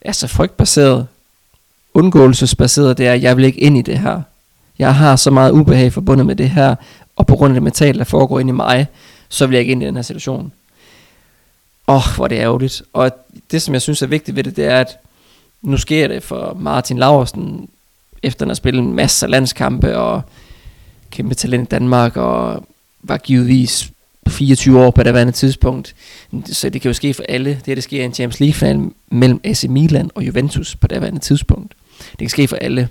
A: er så frygtbaseret, undgåelsesbaseret, det er, jeg vil ikke ind i det her. Jeg har så meget ubehag forbundet med det her, og på grund af det mentale, der foregår ind i mig, så vil jeg ikke ind i den her situation. Åh, oh, hvor er det ærgerligt. Og det, som jeg synes er vigtigt ved det, det er, at nu sker det for Martin Laursen, efter han har spillet en masse landskampe, og kæmpe talent i Danmark, og var givetvis 24 år på det andet tidspunkt. Så det kan jo ske for alle. Det her, det sker i en Champions League-final mellem AC Milan og Juventus på det andet tidspunkt. Det kan ske for alle.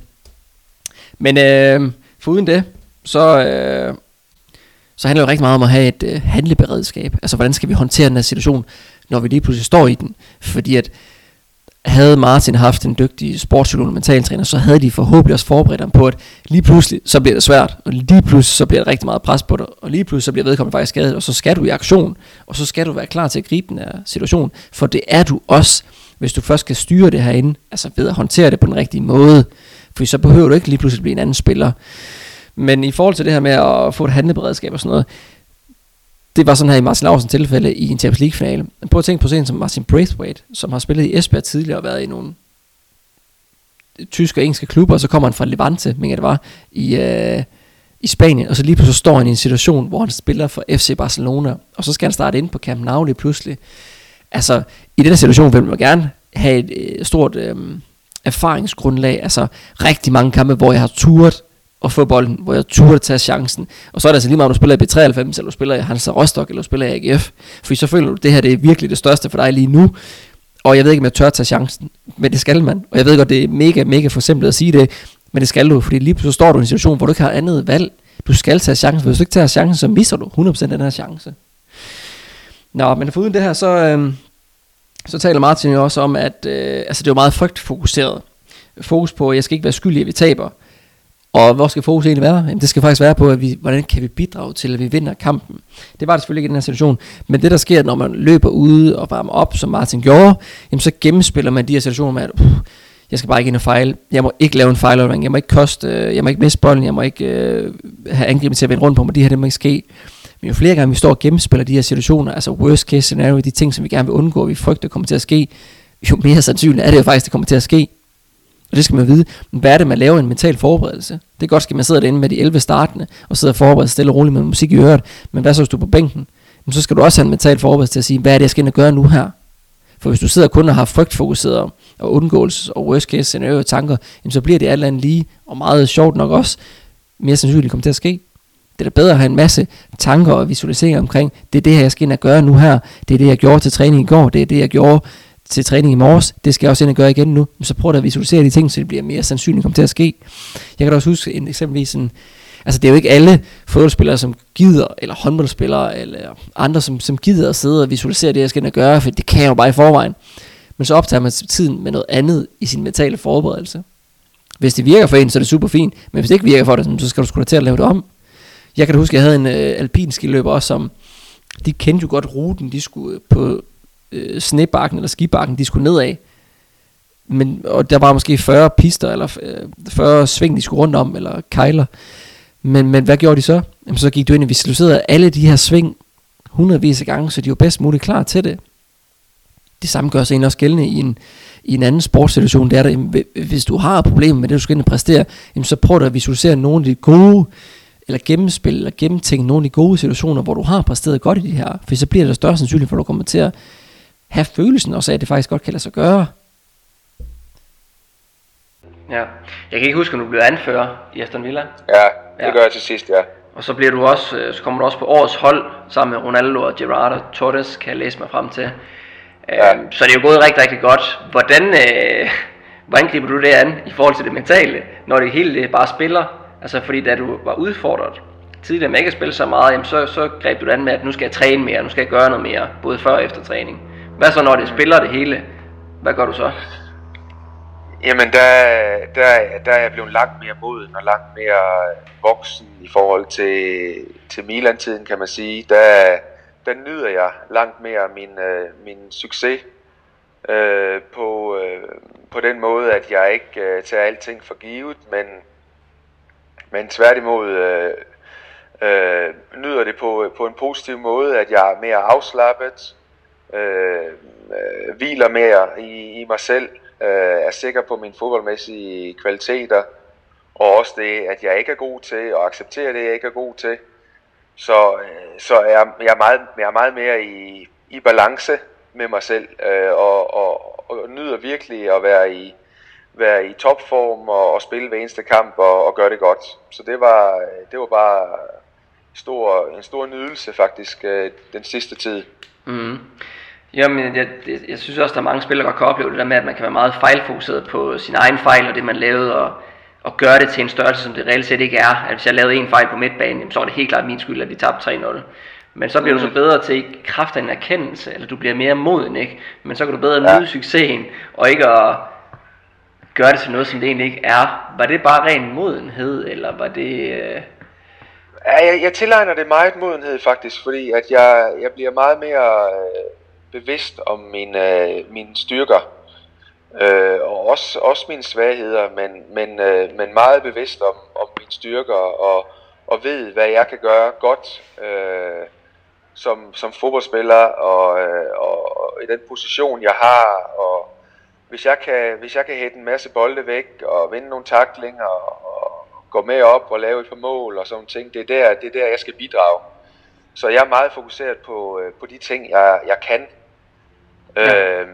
A: Men øh, foruden det, så, øh, så handler det rigtig meget om at have et øh, handleberedskab. Altså, hvordan skal vi håndtere den her situation, når vi lige pludselig står i den? Fordi at havde Martin haft en dygtig sportspsykolog og mentaltræner, så havde de forhåbentlig også forberedt ham på, at lige pludselig så bliver det svært, og lige pludselig så bliver der rigtig meget pres på dig, og lige pludselig så bliver vedkommende faktisk skadet, og så skal du i aktion, og så skal du være klar til at gribe den her situation, for det er du også, hvis du først kan styre det herinde, altså ved at håndtere det på den rigtige måde, for så behøver du ikke lige pludselig blive en anden spiller. Men i forhold til det her med at få et handleberedskab og sådan noget, det var sådan her i Martin Larsens tilfælde i en Champions League finale. Prøv at tænke på sådan som Martin Braithwaite, som har spillet i Esbjerg tidligere og været i nogle tyske og engelske klubber, og så kommer han fra Levante, men det var, i, øh, i Spanien, og så lige pludselig står han i en situation, hvor han spiller for FC Barcelona, og så skal han starte ind på Camp Nou lige pludselig. Altså, i den situation vil man gerne have et øh, stort øh, erfaringsgrundlag, altså rigtig mange kampe, hvor jeg har turet at få bolden, hvor jeg turde tage chancen. Og så er det altså lige meget, om du spiller i B93, eller du spiller i Hansa Rostock, eller du spiller i AGF. For så føler du, at det her det er virkelig det største for dig lige nu. Og jeg ved ikke, om jeg tør tage chancen, men det skal man. Og jeg ved godt, det er mega, mega for at sige det, men det skal du, fordi lige så står du i en situation, hvor du ikke har andet valg. Du skal tage chancen, for hvis du ikke tager chancen, så misser du 100% den her chance. Nå, men foruden det her, så, øh, så taler Martin jo også om, at øh, altså det er jo meget frygtfokuseret. Fokus på, at jeg skal ikke være skyldig, at vi taber. Og hvor skal fokus egentlig være? Jamen, det skal faktisk være på, at vi, hvordan kan vi bidrage til, at vi vinder kampen. Det var det selvfølgelig ikke i den her situation. Men det, der sker, når man løber ude og varmer op, som Martin gjorde, jamen, så gennemspiller man de her situationer med, at uh, jeg skal bare ikke ind og fejle. Jeg må ikke lave en fejl, jeg må ikke koste, øh, jeg må ikke miste bolden, jeg må ikke øh, have angrebet til at vende rundt på mig. De her, det må ikke ske. Men jo flere gange vi står og gennemspiller de her situationer, altså worst case scenario, de ting, som vi gerne vil undgå, vi frygter kommer til at ske, jo mere sandsynligt er det jo faktisk, det kommer til at ske. Og det skal man vide. Men hvad er det, man laver en mental forberedelse? Det er godt, at man sidder derinde med de 11 startende, og sidder og forbereder stille og roligt med musik i øret. Men hvad så, hvis du er på bænken? Jamen, så skal du også have en mental forberedelse til at sige, hvad er det, jeg skal ind og gøre nu her? For hvis du sidder kun og har frygtfokuseret og undgåelses og worst case scenario tanker, jamen så bliver det alt andet lige, og meget sjovt nok også, mere sandsynligt kommer til at ske. Det er da bedre at have en masse tanker og visualiseringer omkring, det er det her, jeg skal ind og gøre nu her, det er det, jeg gjorde til træning i går, det er det, jeg gjorde til træning i morges, det skal jeg også ind og gøre igen nu, så prøv at visualisere de ting, så det bliver mere sandsynligt kommer til at ske. Jeg kan da også huske en, eksempelvis en, altså det er jo ikke alle fodboldspillere, som gider, eller håndboldspillere, eller andre, som, som gider at sidde og visualisere det, jeg skal ind og gøre, for det kan jeg jo bare i forvejen. Men så optager man tiden med noget andet i sin mentale forberedelse. Hvis det virker for en, så er det super fint, men hvis det ikke virker for dig, så skal du sgu da til at lave det om. Jeg kan da huske, at jeg havde en øh, alpin også, som de kendte jo godt ruten, de skulle øh, på øh, snebakken eller skibakken, de skulle nedad. Men, og der var måske 40 pister, eller øh, 40 sving, de skulle rundt om, eller kejler. Men, men hvad gjorde de så? Jamen, så gik du ind og visualiserede alle de her sving hundredvis af gange, så de var bedst muligt klar til det. Det samme gør sig egentlig også gældende i en, i en anden sportssituation. Det er at hvis du har problemer med det, du skal ind og præstere, jamen, så prøv at visualisere nogle af de gode, eller gennemspil, eller gennemtænke nogle af de gode situationer, hvor du har præsteret godt i de her. For så bliver det større sandsynligt, for du kommer til at have følelsen også af, at det faktisk godt kan lade sig gøre.
C: Ja, jeg kan ikke huske, om du blev anfører i Aston Villa.
B: Ja, det ja. gør jeg til sidst, ja.
C: Og så, bliver du også, øh, så kommer du også på årets hold sammen med Ronaldo og Gerardo Torres, kan jeg læse mig frem til. Ja. Øhm, så det er jo gået rigtig, rigtig godt. Hvordan, øh, hvordan griber du det an i forhold til det mentale, når det hele det bare spiller? Altså fordi da du var udfordret tidligere med ikke at spille så meget, jamen så, så greb du det an med, at nu skal jeg træne mere, nu skal jeg gøre noget mere, både før og efter træning. Hvad så, når det spiller det hele? Hvad gør du så?
B: Jamen, der, der, der er jeg blevet langt mere moden og langt mere voksen i forhold til, til Milan-tiden, kan man sige. Der, der nyder jeg langt mere min, øh, min succes øh, på, øh, på den måde, at jeg ikke øh, tager alting for givet, men, men tværtimod øh, øh, nyder det på, på en positiv måde, at jeg er mere afslappet, øh, øh, hviler mere i, i mig selv, øh, er sikker på mine fodboldmæssige kvaliteter, og også det, at jeg ikke er god til, og accepterer det, jeg ikke er god til. Så, øh, så er jeg, jeg, er meget, jeg er meget mere i, i balance med mig selv, øh, og, og, og nyder virkelig at være i, være i topform og, og spille hver eneste kamp og, og gøre det godt. Så det var, det var bare stor, en stor nydelse faktisk øh, den sidste tid.
C: Mm. Jamen, jeg, jeg, jeg synes også, der er mange spillere, der kan opleve det der med, at man kan være meget fejlfokuseret på sin egen fejl og det, man lavede, og og gøre det til en størrelse, som det reelt set ikke er. At hvis jeg lavede en fejl på midtbanen, så var det helt klart min skyld, at vi tabte 3-0. Men så bliver du så mm. bedre til ikke kraft af en erkendelse, eller du bliver mere moden, ikke? Men så kan du bedre nyde ja. succesen, og ikke at gøre det til noget, som det egentlig ikke er. Var det bare ren modenhed, eller var det... Øh...
B: Ja, jeg, jeg tilegner det meget modenhed faktisk, fordi at jeg, jeg bliver meget mere øh, bevidst om mine, øh, mine styrker. Øh, og også, også mine svagheder, men, men, øh, men meget bevidst om, om mine styrker og, og ved, hvad jeg kan gøre godt øh, som, som fodboldspiller og, øh, og, og i den position, jeg har. Og hvis jeg kan, hvis jeg kan hætte en masse bolde væk og vinde nogle taklinger og, gå med op og lave et par mål og sådan ting, det er der, det er der jeg skal bidrage. Så jeg er meget fokuseret på, øh, på de ting, jeg, jeg kan. Ja. Øh,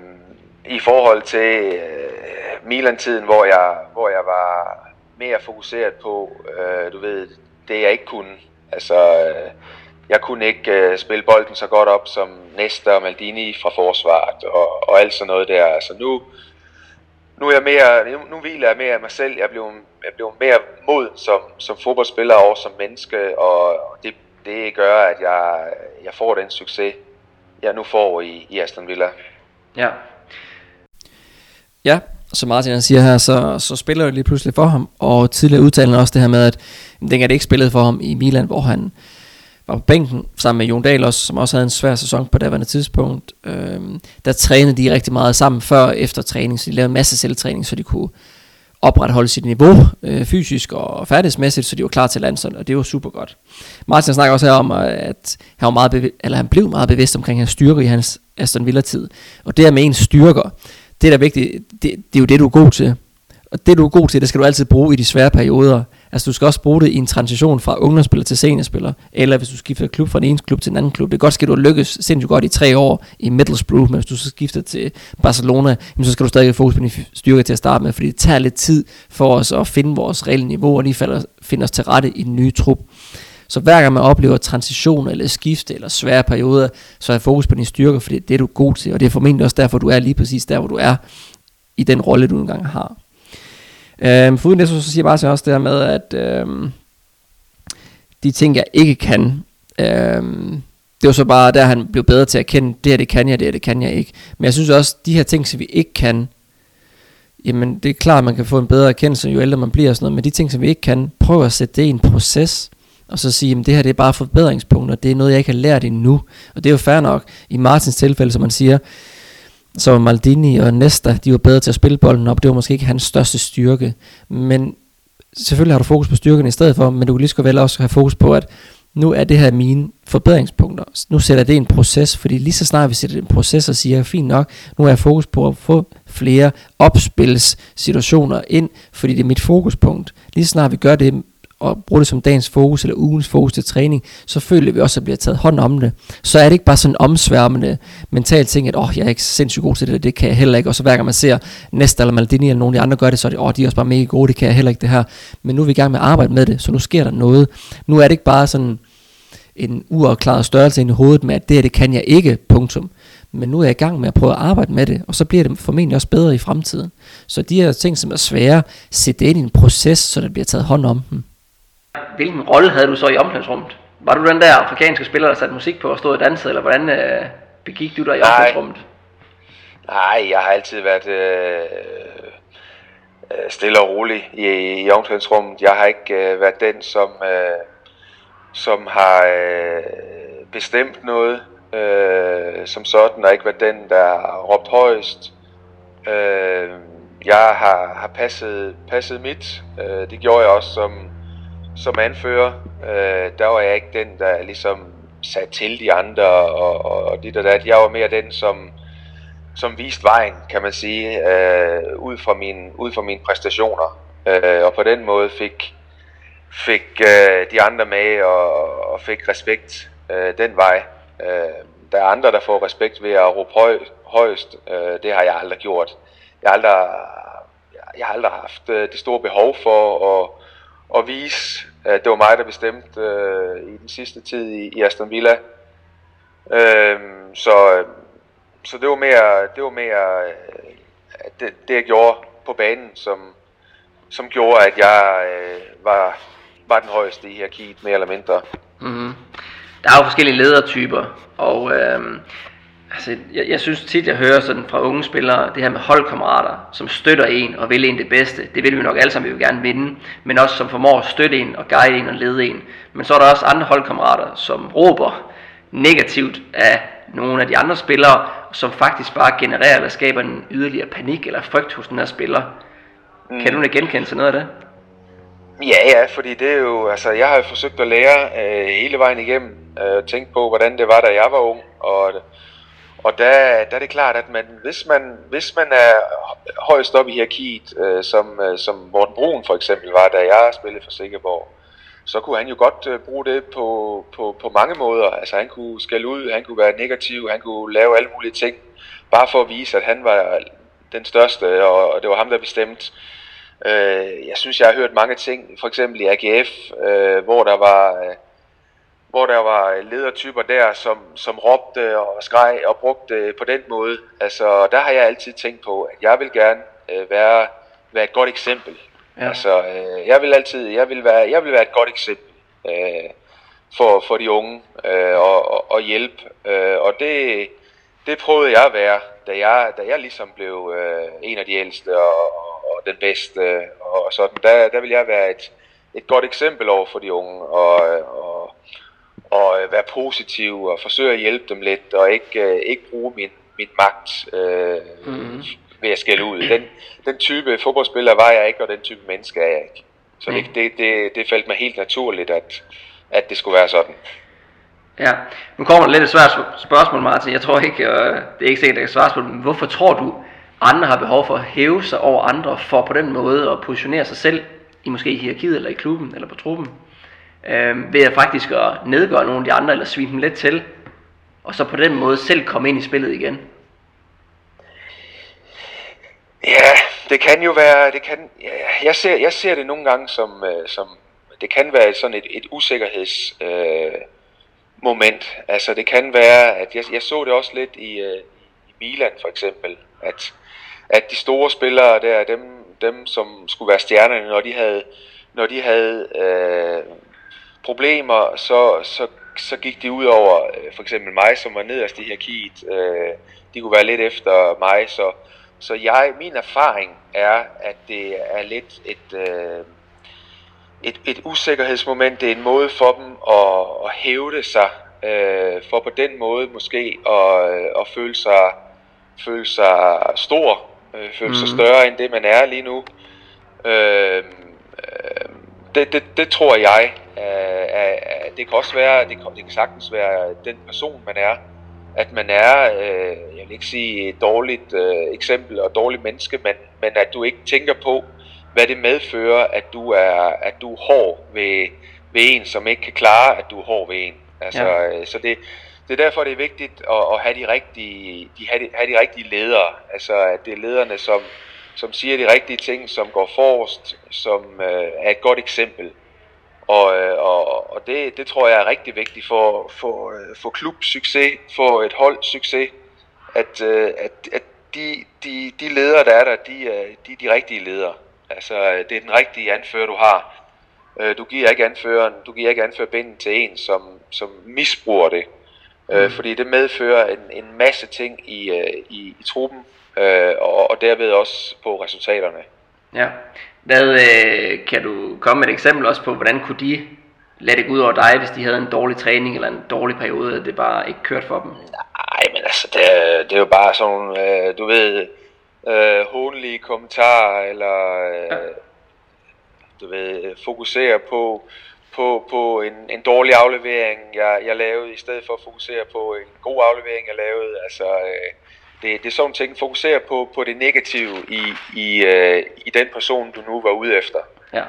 B: i forhold til øh, Milan-tiden, hvor jeg, hvor jeg var mere fokuseret på, øh, du ved, det jeg ikke kunne. Altså, øh, jeg kunne ikke øh, spille bolden så godt op som Nesta og Maldini fra forsvaret og, og alt sådan noget der. Altså nu, nu, er jeg mere, nu, nu hviler jeg mere af mig selv. Jeg blev, jeg blev mere mod som, som fodboldspiller og som menneske, og det, det gør, at jeg, jeg får den succes, jeg nu får i, i Aston Villa.
C: Ja,
A: Ja, som Martin han siger her, så, så spiller det lige pludselig for ham, og tidligere udtalte han også det her med, at dengang det ikke spillede for ham i Milan, hvor han var på bænken sammen med Jon Dahl også, som også havde en svær sæson på daværende tidspunkt. Øh, der trænede de rigtig meget sammen før og efter træning, så de lavede en masse selvtræning, så de kunne opretholde sit niveau øh, fysisk og færdighedsmæssigt, så de var klar til landsholdet, og det var super godt. Martin snakker også her om, at han, var meget bev- eller han blev meget bevidst omkring hans styrke i hans Aston Villa-tid. Og det her med ens styrker, det der er vigtigt, det, det er jo det, du er god til. Og det, du er god til, det skal du altid bruge i de svære perioder. Altså, du skal også bruge det i en transition fra ungdomsspiller til seniorspiller, eller hvis du skifter klub fra den ene klub til den anden klub. Det er godt, skal du lykkes sindssygt godt i tre år i Middlesbrough, men hvis du så skifter til Barcelona, så skal du stadig fokus på din styrke til at starte med, fordi det tager lidt tid for os at finde vores reelle niveau, og lige falder, finde os til rette i den nye trup. Så hver gang man oplever transition eller skifte eller svære perioder, så er fokus på dine styrker, for det er du god til, og det er formentlig også derfor, du er lige præcis der, hvor du er i den rolle, du engang har. Øhm, for uden det, så siger bare også det her med, at øhm, de ting, jeg ikke kan, øhm, det var så bare der, han blev bedre til at kende, det her, det kan jeg, det her, det kan jeg ikke. Men jeg synes også, de her ting, som vi ikke kan, jamen det er klart, at man kan få en bedre erkendelse, jo ældre man bliver og sådan noget, men de ting, som vi ikke kan, prøv at sætte det i en proces, og så sige, at det her det er bare forbedringspunkter, det er noget, jeg ikke har lært endnu. Og det er jo fair nok. I Martins tilfælde, som man siger, så Maldini og Nesta, de var bedre til at spille bolden op. Det var måske ikke hans største styrke. Men selvfølgelig har du fokus på styrken i stedet for, men du kan lige så vel også have fokus på, at nu er det her mine forbedringspunkter. Nu sætter det en proces, fordi lige så snart vi sætter det en proces og siger, fint nok, nu er jeg fokus på at få flere opspilssituationer ind, fordi det er mit fokuspunkt. Lige så snart vi gør det og bruger det som dagens fokus eller ugens fokus til træning, så føler vi også, at bliver taget hånd om det. Så er det ikke bare sådan en omsværmende mental ting, at åh, oh, jeg er ikke sindssygt god til det, det kan jeg heller ikke. Og så hver gang man ser Næste eller Maldini eller nogen af de andre gør det, så er det, åh, oh, de er også bare mega gode, det kan jeg heller ikke det her. Men nu er vi i gang med at arbejde med det, så nu sker der noget. Nu er det ikke bare sådan en uafklaret størrelse ind i hovedet med, at det her, det kan jeg ikke, punktum. Men nu er jeg i gang med at prøve at arbejde med det, og så bliver det formentlig også bedre i fremtiden. Så de her ting, som er svære, sæt det ind i en proces, så der bliver taget hånd om dem.
C: Hvilken rolle havde du så i omklædningsrummet? Var du den der afrikanske spiller, der satte musik på og stod og dansede, eller hvordan øh, begik du dig i omklædningsrummet?
B: Nej, jeg har altid været øh, øh, stille og rolig i, i omklædningsrummet. Jeg har ikke øh, været den, som, øh, som har øh, bestemt noget øh, som sådan, og ikke været den, der har råbt højst. Øh, jeg har, har passet, passet mit. Øh, det gjorde jeg også som, som anfører, øh, der var jeg ikke den, der ligesom sat til de andre og, og, og dit og dat. Jeg var mere den, som, som viste vejen, kan man sige, øh, ud, fra min, ud fra mine præstationer. Øh, og på den måde fik, fik øh, de andre med og, og fik respekt øh, den vej. Øh, der er andre, der får respekt ved at råbe høj, højst. Øh, det har jeg aldrig gjort. Jeg har aldrig, jeg har aldrig haft øh, det store behov for at at vise, at det var mig, der bestemte øh, i den sidste tid i, i Aston Villa. Øhm, øh, så, så det var mere, det var mere øh, det, det, jeg gjorde på banen, som, som gjorde, at jeg øh, var, var den højeste i hierarkiet, mere eller mindre.
A: Mm-hmm. Der er jo forskellige ledertyper, og øh, altså, jeg, jeg synes tit, jeg hører sådan fra unge spillere, det her med holdkammerater, som støtter en og vil en det bedste. Det vil vi nok alle sammen, vi vil gerne vinde, men også som formår at støtte en og guide en og lede en. Men så er der også andre holdkammerater, som råber negativt af nogle af de andre spillere, som faktisk bare genererer eller skaber en yderligere panik eller frygt hos den her spiller. Mm. Kan du genkende til noget af det?
B: Ja, ja, fordi det er jo, altså jeg har jo forsøgt at lære øh, hele vejen igennem, øh, tænke på, hvordan det var, da jeg var ung, og, og der, der er det klart, at man, hvis, man, hvis man er højst op i hierarkiet, øh, som, øh, som Morten Brun for eksempel var, da jeg spillede for Sikkerborg, så kunne han jo godt øh, bruge det på, på, på mange måder. Altså han kunne skælde ud, han kunne være negativ, han kunne lave alle mulige ting, bare for at vise, at han var den største, og, og det var ham, der bestemte. Øh, jeg synes, jeg har hørt mange ting, for eksempel i AGF, øh, hvor der var... Øh, hvor der var ledertyper der, som, som råbte og skreg og brugte på den måde. Altså, der har jeg altid tænkt på, at jeg vil gerne øh, være, være et godt eksempel. Ja. Altså, øh, jeg vil altid, jeg vil være, jeg vil være et godt eksempel øh, for, for de unge øh, og, og, og hjælpe. Øh, og det, det prøvede jeg at være, da jeg, da jeg ligesom blev øh, en af de ældste og, og den bedste. Og sådan, der, der vil jeg være et, et godt eksempel over for de unge og, og, og være positiv og forsøge at hjælpe dem lidt og ikke, øh, ikke bruge min, min magt øh, mm-hmm ved at skælde ud. Den, den type fodboldspiller var jeg ikke, og den type menneske er jeg ikke. Så det, det, det, det faldt mig helt naturligt, at, at det skulle være sådan.
A: Ja, nu kommer der lidt et svært spørgsmål, Martin. Jeg tror ikke, øh, det er ikke sikkert, at jeg kan svare på men hvorfor tror du, andre har behov for at hæve sig over andre, for på den måde at positionere sig selv, i måske i hierarkiet, eller i klubben, eller på truppen, øh, ved at faktisk at nedgøre nogle af de andre, eller svine dem lidt til, og så på den måde selv komme ind i spillet igen?
B: Ja, det kan jo være, det kan, ja, jeg, ser, jeg ser det nogle gange som, øh, som det kan være sådan et, et usikkerheds øh, moment. Altså det kan være, at jeg, jeg så det også lidt i, øh, i Milan for eksempel, at, at de store spillere der, dem, dem som skulle være stjernerne, når de havde, når de havde øh, problemer, så, så, så gik de ud over øh, for eksempel mig, som var nederst i hierarkiet. Øh, de kunne være lidt efter mig, så så jeg, min erfaring er, at det er lidt et, øh, et, et usikkerhedsmoment. Det er en måde for dem at, at hævde sig, øh, for på den måde måske at, øh, at føle, sig, føle sig stor, øh, føle mm. sig større end det man er lige nu. Øh, øh, det, det, det tror jeg. Øh, det kan også være, det kan, det kan sagtens være den person man er at man er, øh, jeg vil ikke sige et dårligt øh, eksempel og dårligt menneske, men, men at du ikke tænker på, hvad det medfører, at du er, at du er hård ved, ved en, som ikke kan klare, at du er hård ved en. Altså, ja. øh, så det, det er derfor, det er vigtigt at, at have de rigtige, de, have, de, have de rigtige ledere. Altså, at det er lederne, som, som siger de rigtige ting, som går forrest, som øh, er et godt eksempel. Og, øh, og, og det, det tror jeg er rigtig vigtigt for, for, øh, for klubsucces, for et hold succes, at, øh, at, at de, de, de ledere, der er der, de er de, de rigtige ledere. Altså, det er den rigtige anfører, du har. Du giver ikke anføreren, du giver ikke anførbinden til en, som, som misbruger det. Mm. Fordi det medfører en, en masse ting i, i, i truppen, og, og derved også på resultaterne.
A: Ja, hvad, øh, kan du komme med et eksempel også på, hvordan kunne de lade det gå ud over dig, hvis de havde en dårlig træning eller en dårlig periode, at det bare ikke kørte for dem?
B: Nej, men altså, det er, det er jo bare sådan, øh, du ved, øh, hånlige kommentarer, eller øh, ja. du ved, fokusere på, på, på en, en dårlig aflevering, jeg, jeg lavede, i stedet for at fokusere på en god aflevering, jeg lavede. Altså, øh, det, det er sådan ting, fokusere på, på det negative i, i, øh, i den person, du nu var ude efter. Ja.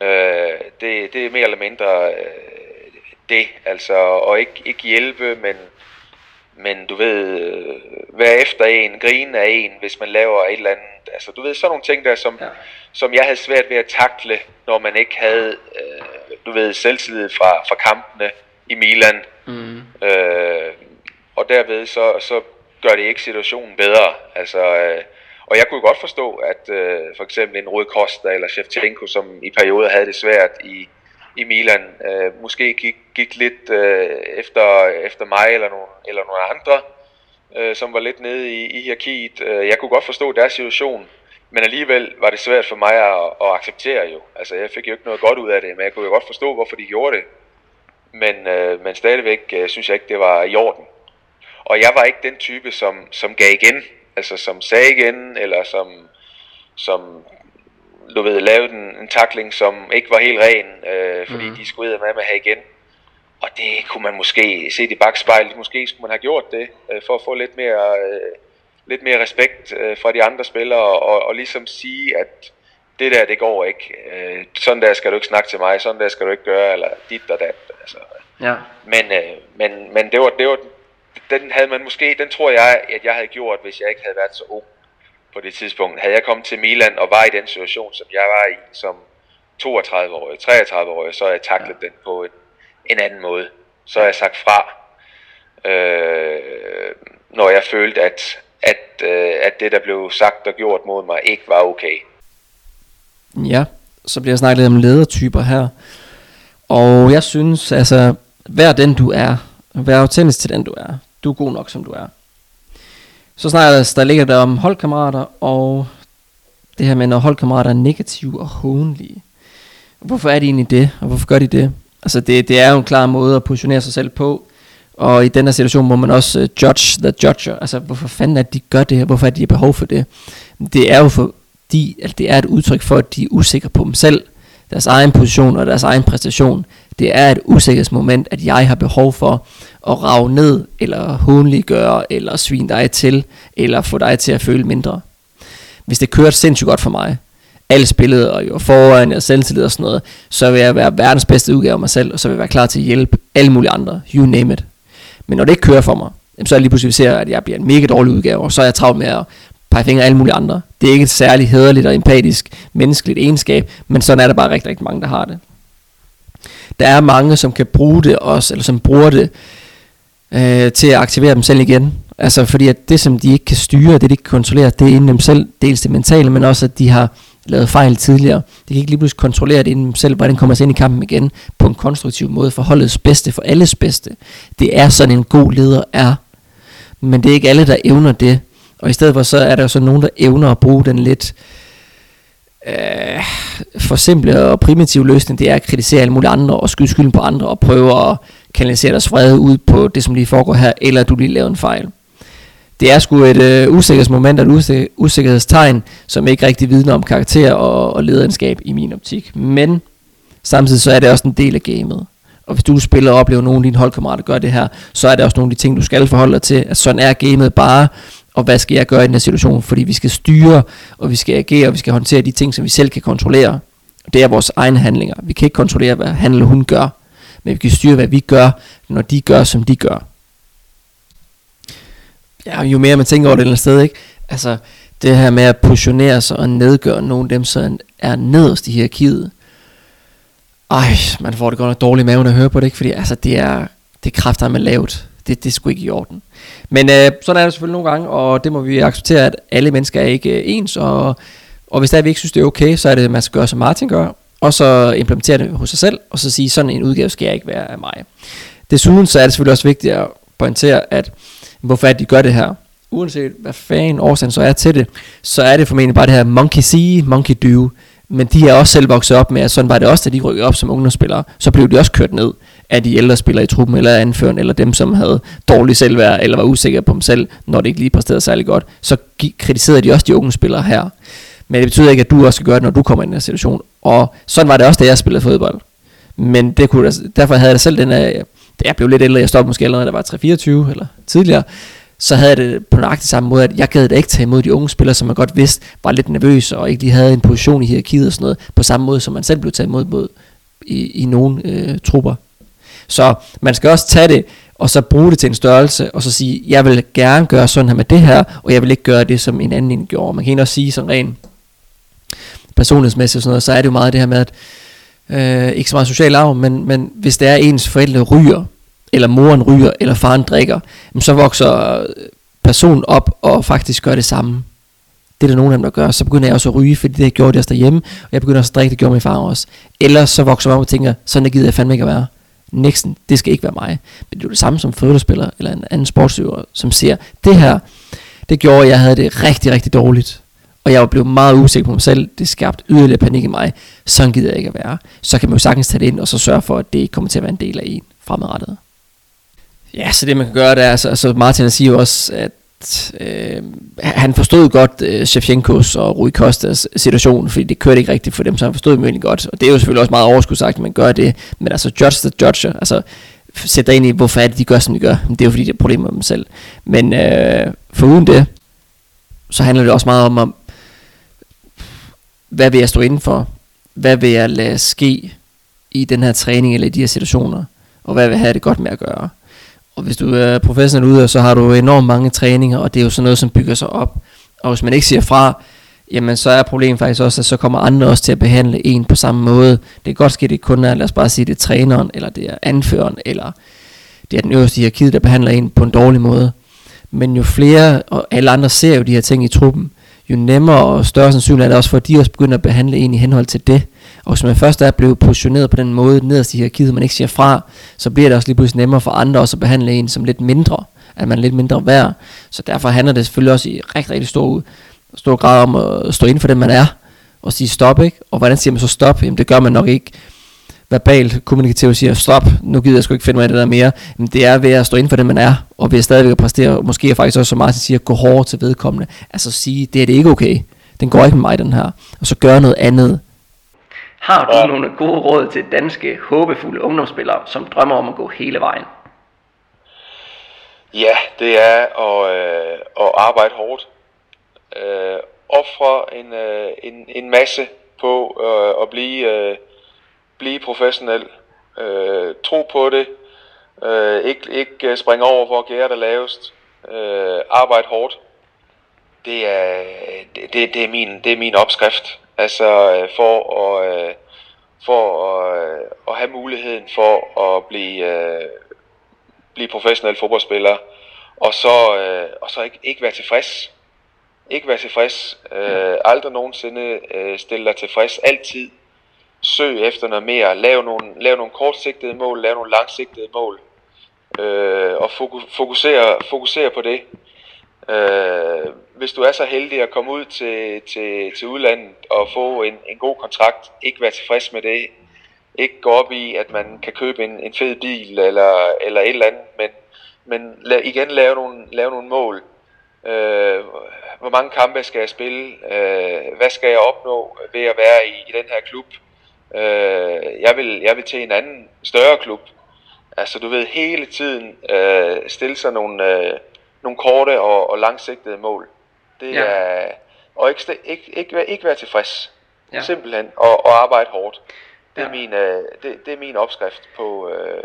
B: Øh, det, det er mere eller mindre øh, det, altså, og ikke, ikke hjælpe, men, men du ved, øh, være efter en, grine af en, hvis man laver et eller andet. Altså, du ved, sådan nogle ting der, som, ja. som jeg havde svært ved at takle, når man ikke havde, øh, du ved, selvtillid fra, fra kampene i Milan. Mm. Øh, og derved så, så gør det ikke situationen bedre. Altså, øh, og jeg kunne godt forstå, at øh, for eksempel en Røde Costa eller Shevchenko, som i perioder havde det svært i, i Milan, øh, måske gik, gik lidt øh, efter, efter mig eller nogle, eller nogle andre, øh, som var lidt nede i, i hierarkiet. Øh, jeg kunne godt forstå deres situation, men alligevel var det svært for mig at, at acceptere jo. Altså jeg fik jo ikke noget godt ud af det, men jeg kunne jo godt forstå, hvorfor de gjorde det. Men, øh, men stadigvæk øh, synes jeg ikke, det var i orden. Og jeg var ikke den type, som, som gav igen, altså som sagde igen, eller som, som du ved, lavede en, en takling, som ikke var helt ren, øh, fordi mm. de skulle med med at have igen. Og det kunne man måske se i bagspejlet, måske skulle man have gjort det, øh, for at få lidt mere, øh, lidt mere respekt øh, fra de andre spillere, og, og ligesom sige, at det der, det går ikke. Øh, sådan der skal du ikke snakke til mig, sådan der skal du ikke gøre, eller dit og dat. Altså. Ja. Men, øh, men, men det var, det var, den havde man måske, den tror jeg, at jeg havde gjort, hvis jeg ikke havde været så ung på det tidspunkt. Havde jeg kommet til Milan og var i den situation, som jeg var i som 32-årig, 33-årig, så havde jeg taklet ja. den på en, en anden måde. Så har jeg sagt fra, øh, når jeg følte, at, at, øh, at det, der blev sagt og gjort mod mig, ikke var okay.
A: Ja, så bliver jeg snakket lidt om ledertyper her. Og jeg synes, altså, vær den du er. Vær autentisk til den du er. Du er god nok, som du er. Så snakker der ligger der om holdkammerater, og det her med, når holdkammerater er negative og hånlige. Hvorfor er de egentlig det, og hvorfor gør de det? Altså det, det er jo en klar måde at positionere sig selv på, og i den her situation må man også uh, judge the judger. Altså hvorfor fanden er det, de gør det her? Hvorfor er de behov for det? Det er jo fordi, at det er et udtryk for, at de er usikre på dem selv, deres egen position og deres egen præstation. Det er et usikkerhedsmoment, at jeg har behov for at rave ned, eller hånliggøre, eller svine dig til, eller få dig til at føle mindre. Hvis det kører sindssygt godt for mig, alle spillede, og jo foran, og selvtillid og sådan noget, så vil jeg være verdens bedste udgave af mig selv, og så vil jeg være klar til at hjælpe alle mulige andre, you name it. Men når det ikke kører for mig, så er jeg lige pludselig, ser, at jeg bliver en mega dårlig udgave, og så er jeg travlt med at pege fingre af alle mulige andre. Det er ikke et særligt hederligt og empatisk menneskeligt egenskab, men sådan er der bare rigtig, rigtig mange, der har det. Der er mange, som kan bruge det også, eller som bruger det øh, til at aktivere dem selv igen. Altså fordi at det, som de ikke kan styre, det de ikke kan kontrollere, det er inden dem selv, dels det mentale, men også at de har lavet fejl tidligere. De kan ikke lige pludselig kontrollere det inden dem selv, hvordan kommer sig ind i kampen igen på en konstruktiv måde for holdets bedste, for alles bedste. Det er sådan en god leder er. Men det er ikke alle, der evner det. Og i stedet for så er der jo så nogen, der evner at bruge den lidt øh, Øh, for simple og primitive løsning, det er at kritisere alle mulige andre og skyde skylden på andre og prøve at kanalisere deres vrede ud på det, som lige foregår her, eller du lige laver en fejl. Det er sgu et øh, usikkerhedsmoment og et usik- usikkerhedstegn, som ikke rigtig vidner om karakter og, og lederskab i min optik. Men samtidig så er det også en del af gamet. Og hvis du spiller og oplever, at nogle af dine holdkammerater gør det her, så er det også nogle af de ting, du skal forholde dig til. At sådan er gamet bare, og hvad skal jeg gøre i den her situation? Fordi vi skal styre, og vi skal agere, og vi skal håndtere de ting, som vi selv kan kontrollere. Det er vores egne handlinger. Vi kan ikke kontrollere, hvad han eller hun gør, men vi kan styre, hvad vi gør, når de gør, som de gør. Ja, jo mere man tænker over det eller sted, ikke? Altså, det her med at positionere sig og nedgøre nogle af dem, som er nederst i hierarkiet. Ej, man får det godt nok dårligt i maven at høre på det, ikke? Fordi altså, det er, det er kræfter, man lavet. Det, det er sgu ikke i orden. Men øh, sådan er det selvfølgelig nogle gange, og det må vi acceptere, at alle mennesker er ikke øh, ens, og, og hvis der vi ikke synes, det er okay, så er det, at man skal gøre, som Martin gør, og så implementere det hos sig selv, og så sige, sådan en udgave skal jeg ikke være af mig. Desuden så er det selvfølgelig også vigtigt at pointere, at hvorfor at de gør det her. Uanset hvad fanden årsagen så er til det, så er det formentlig bare det her monkey see, monkey do. Men de er også selv vokset op med, at sådan var det også, da de rykkede op som ungdomsspillere. Så blev de også kørt ned af de ældre spillere i truppen, eller anføren, eller dem, som havde dårlig selvværd, eller var usikre på dem selv, når det ikke lige præsterede særlig godt. Så kritiserede de også de unge spillere her. Men det betyder ikke, at du også skal gøre det, når du kommer i den her situation. Og sådan var det også, da jeg spillede fodbold. Men det kunne, derfor havde jeg selv den her, da jeg blev lidt ældre, jeg stoppede måske allerede, da jeg var 3-24 eller tidligere, så havde jeg det på nøjagtig samme måde, at jeg gad da ikke tage imod de unge spillere, som man godt vidste var lidt nervøse, og ikke lige havde en position i hierarkiet og sådan noget, på samme måde, som man selv blev taget imod mod i, i nogle øh, trupper. Så man skal også tage det, og så bruge det til en størrelse, og så sige, jeg vil gerne gøre sådan her med det her, og jeg vil ikke gøre det, som en anden gjorde. Man kan også sige sådan rent personlighedsmæssigt og sådan noget, så er det jo meget det her med, at øh, ikke så meget social arv, men, men hvis det er ens forældre ryger, eller moren ryger, eller faren drikker, så vokser øh, personen op og faktisk gør det samme. det er der nogen af dem, der gør, så begynder jeg også at ryge, fordi det gjorde jeg også derhjemme, og jeg begynder også at drikke, det gjorde min far også. Ellers så vokser man op og tænker, sådan der gider jeg fandme ikke at være. Nixon, det skal ikke være mig. Men det er jo det samme som fodboldspiller, eller en anden sportsøver, som siger, det her, det gjorde, at jeg havde det rigtig, rigtig dårligt. Og jeg var blevet meget usikker på mig selv. Det skabte yderligere panik i mig. Sådan gider jeg ikke at være. Så kan man jo sagtens tage det ind, og så sørge for, at det ikke kommer til at være en del af en fremadrettet. Ja, så det man kan gøre, det er, altså, altså Martin siger jo også, at øh, han forstod godt øh, Shevchenkos og Rui Costas situation, fordi det kørte ikke rigtigt for dem, så han forstod dem egentlig godt. Og det er jo selvfølgelig også meget overskud sagt, at man gør det. Men altså, judge the judge, altså sæt dig ind i, hvorfor er det, de gør, som de gør. Men det er jo fordi, det er problemer med dem selv. Men øh, for uden det, så handler det også meget om, om hvad vil jeg stå inden for? Hvad vil jeg lade ske i den her træning eller i de her situationer? Og hvad vil jeg have det godt med at gøre? Og hvis du er professionel ude, så har du enormt mange træninger, og det er jo sådan noget, som bygger sig op. Og hvis man ikke siger fra, jamen så er problemet faktisk også, at så kommer andre også til at behandle en på samme måde. Det kan godt ske, at det kun er, lad os bare sige, det er træneren, eller det er anføreren, eller det er den øverste hierarki, der behandler en på en dårlig måde. Men jo flere, og alle andre ser jo de her ting i truppen, jo nemmere og større sandsynligt er det også for, at de også begynder at behandle en i henhold til det. Og hvis man først er blevet positioneret på den måde nederst i hierarkiet, man ikke siger fra, så bliver det også lige pludselig nemmere for andre også at behandle en som lidt mindre, at man er lidt mindre værd. Så derfor handler det selvfølgelig også i rigtig, rigtig stor, stor grad om at stå inden for det, man er, og sige stop, ikke? Og hvordan siger man så stop? Jamen det gør man nok ikke verbalt kommunikativt siger, stop, nu gider jeg sgu ikke finde mig i det der mere, men det er ved at stå inden for det, man er, og ved at stadigvæk at præstere, og måske faktisk også, som Martin siger, gå hårdt til vedkommende. Altså sige, det er det ikke okay, den går ikke med mig, den her, og så gøre noget andet.
C: Har du nogle gode råd til danske, håbefulde ungdomsspillere, som drømmer om at gå hele vejen?
B: Ja, det er at, øh, at arbejde hårdt. Øh, ofre en, øh, en, en masse på øh, at blive øh, blive professionel, øh, tro på det, øh, ikke, ikke springe over, hvor gæret er lavest, øh, arbejde hårdt. Det er, det, det, er min, det er min opskrift. Altså øh, for at, øh, for at, øh, at have muligheden for at blive, øh, blive professionel fodboldspiller, og så, øh, og så ikke, ikke være tilfreds. Ikke være tilfreds. Øh, aldrig nogensinde øh, stille dig tilfreds. Altid søg efter noget mere, lav nogle, lav nogle kortsigtede mål, lav nogle langsigtede mål, øh, og fokusere, fokusere på det. Øh, hvis du er så heldig at komme ud til, til, til udlandet og få en, en god kontrakt, ikke være tilfreds med det, ikke gå op i, at man kan købe en, en fed bil eller, eller et eller andet, men, men la, igen lave nogle, lave nogle mål. Øh, hvor mange kampe skal jeg spille? Øh, hvad skal jeg opnå ved at være i, i den her klub? Øh, jeg, vil, jeg vil til en anden, større klub. Altså du ved, hele tiden øh, stille sig nogle, øh, nogle korte og, og langsigtede mål. Det ja. er, og ikke, ikke, ikke, ikke være tilfreds. Ja. Simpelthen. Og, og arbejde hårdt. Det, ja. er min, øh, det, det er min opskrift på, øh,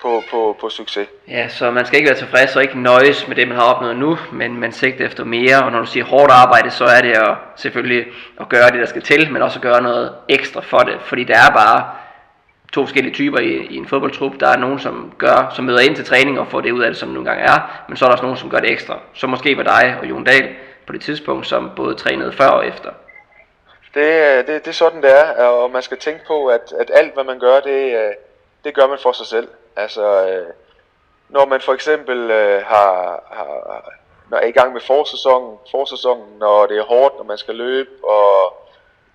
B: på, på, på succes.
C: Ja, så man skal ikke være tilfreds og ikke nøjes med det, man har opnået nu, men man sigter efter mere, og når du siger hårdt arbejde, så er det at, selvfølgelig at gøre det, der skal til, men også at gøre noget ekstra for det, fordi der er bare to forskellige typer i, i en fodboldtrup. Der er nogen, som gør, som møder ind til træning og får det ud af det, som nogle gange er, men så er der også nogen, som gør det ekstra. Så måske var dig og Jon Dahl på det tidspunkt, som både trænede før og efter.
B: Det, øh, det, det er sådan, det er, og man skal tænke på, at, at alt, hvad man gør, det, øh, det gør man for sig selv. Altså, øh, når man for eksempel har, har, når er i gang med forsæsonen, forsæsonen, når det er hårdt, når man skal løbe, og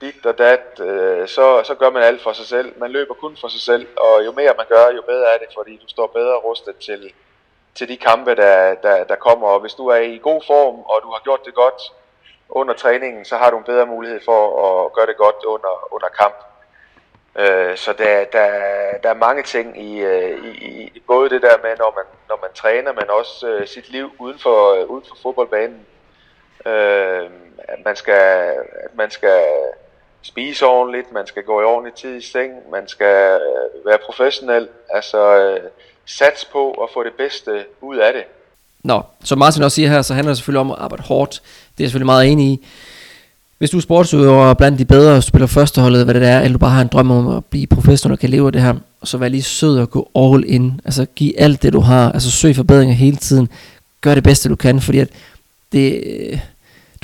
B: dit og dat, øh, så, så gør man alt for sig selv. Man løber kun for sig selv, og jo mere man gør, jo bedre er det, fordi du står bedre rustet til, til de kampe, der, der, der kommer. Og hvis du er i god form, og du har gjort det godt under træningen, så har du en bedre mulighed for at gøre det godt under, under kamp. Øh, så der, der, der er mange ting i, øh, i, i både det der med, når man, når man træner, men også øh, sit liv uden for, øh, uden for fodboldbanen. Øh, at, man skal, at man skal spise ordentligt, man skal gå i ordentlig tid i seng, man skal øh, være professionel, altså øh, sats på at få det bedste ud af det.
A: Nå, som Martin også siger her, så handler det selvfølgelig om at arbejde hårdt. Det er jeg selvfølgelig meget enig i. Hvis du er sportsudøver blandt de bedre, og spiller førsteholdet, hvad det er, eller du bare har en drøm om at blive professionel og kan leve af det her, så vær lige sød og gå all in. Altså giv alt det du har, altså søg forbedringer hele tiden. Gør det bedste du kan, fordi at det, øh,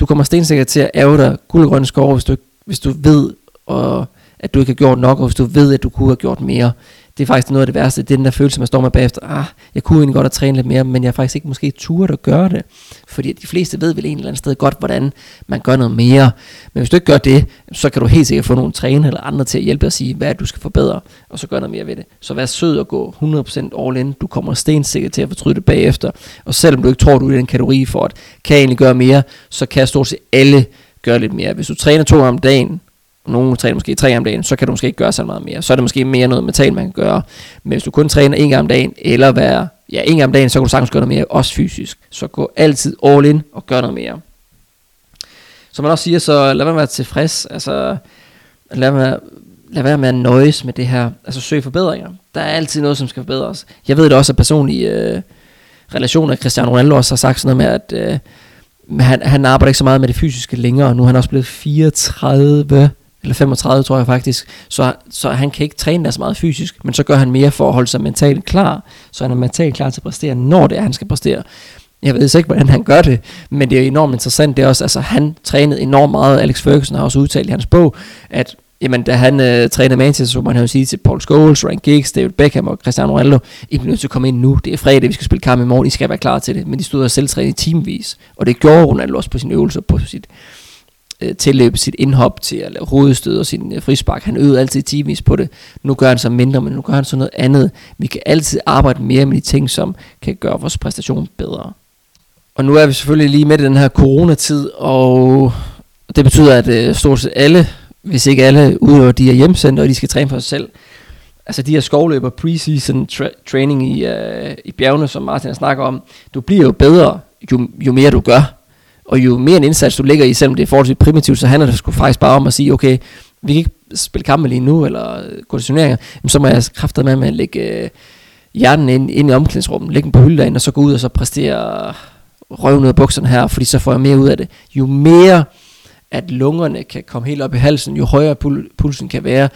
A: du kommer stensikkert til at ærge dig guld og grønne skove, hvis du, hvis du ved, og, at du ikke har gjort nok, og hvis du ved, at du kunne have gjort mere. Det er faktisk noget af det værste, det er den der følelse, man står med bagefter, ah, jeg kunne egentlig godt have trænet lidt mere, men jeg har faktisk ikke måske turet at gøre det, fordi de fleste ved vel en eller anden sted godt, hvordan man gør noget mere, men hvis du ikke gør det, så kan du helt sikkert få nogle træner eller andre til at hjælpe dig at sige, hvad du skal forbedre, og så gør noget mere ved det. Så vær sød og gå 100% all in, du kommer stensikkert til at fortryde det bagefter, og selvom du ikke tror, du er i den kategori for at, kan jeg egentlig gøre mere, så kan stort set alle gøre lidt mere. Hvis du træner to om dagen, og nogle træner måske tre om dagen, så kan du måske ikke gøre så meget mere. Så er det måske mere noget mental, man kan gøre. Men hvis du kun træner en gang om dagen, eller være, ja, en gang om dagen, så kan du sagtens gøre noget mere, også fysisk. Så gå altid all in og gør noget mere. Som man også siger, så lad være med at være tilfreds. Altså, lad være, lad være med at nøjes med det her. Altså søg forbedringer. Der er altid noget, som skal forbedres. Jeg ved det også, at personlige øh, relationer, Cristiano Ronaldo også har sagt sådan noget med, at øh, han, han arbejder ikke så meget med det fysiske længere. Nu er han også blevet 34 eller 35 tror jeg faktisk, så, så han kan ikke træne der så meget fysisk, men så gør han mere for at holde sig mentalt klar, så han er mentalt klar til at præstere, når det er, han skal præstere. Jeg ved ikke, hvordan han gør det, men det er enormt interessant. Det er også, altså han trænede enormt meget. Alex Ferguson har også udtalt i hans bog, at jamen, da han øh, trænede Manchester, så man jo sige til Paul Scholes, Ryan Giggs, David Beckham og Cristiano Ronaldo, I bliver nødt til at komme ind nu. Det er fredag, vi skal spille kamp i morgen, I skal være klar til det. Men de stod og selv trænede timevis. og det gjorde Ronaldo også på sine øvelser, på sit øh, tilløb, sit indhop til at lave hovedstød og sin øh, frispark. Han øvede altid timevis på det. Nu gør han så mindre, men nu gør han så noget andet. Vi kan altid arbejde mere med de ting, som kan gøre vores præstation bedre. Og nu er vi selvfølgelig lige med i den her coronatid, og det betyder, at øh, stort set alle, hvis ikke alle, udøver de er hjemsendt, og de skal træne for sig selv. Altså de her skovløber, preseason tra- training i, øh, i bjergene, som Martin snakker om, du bliver jo bedre, jo, jo mere du gør. Og jo mere en indsats du lægger i, selvom det er forholdsvis primitivt, så handler det sgu faktisk bare om at sige, okay, vi kan ikke spille kampe lige nu, eller gå til turneringer, så må jeg kræfte med at lægge øh, hjernen ind, ind i omklædningsrummet, lægge den på hylden og så gå ud og så præstere røven ud af bukserne her, fordi så får jeg mere ud af det. Jo mere at lungerne kan komme helt op i halsen, jo højere pul- pulsen kan være,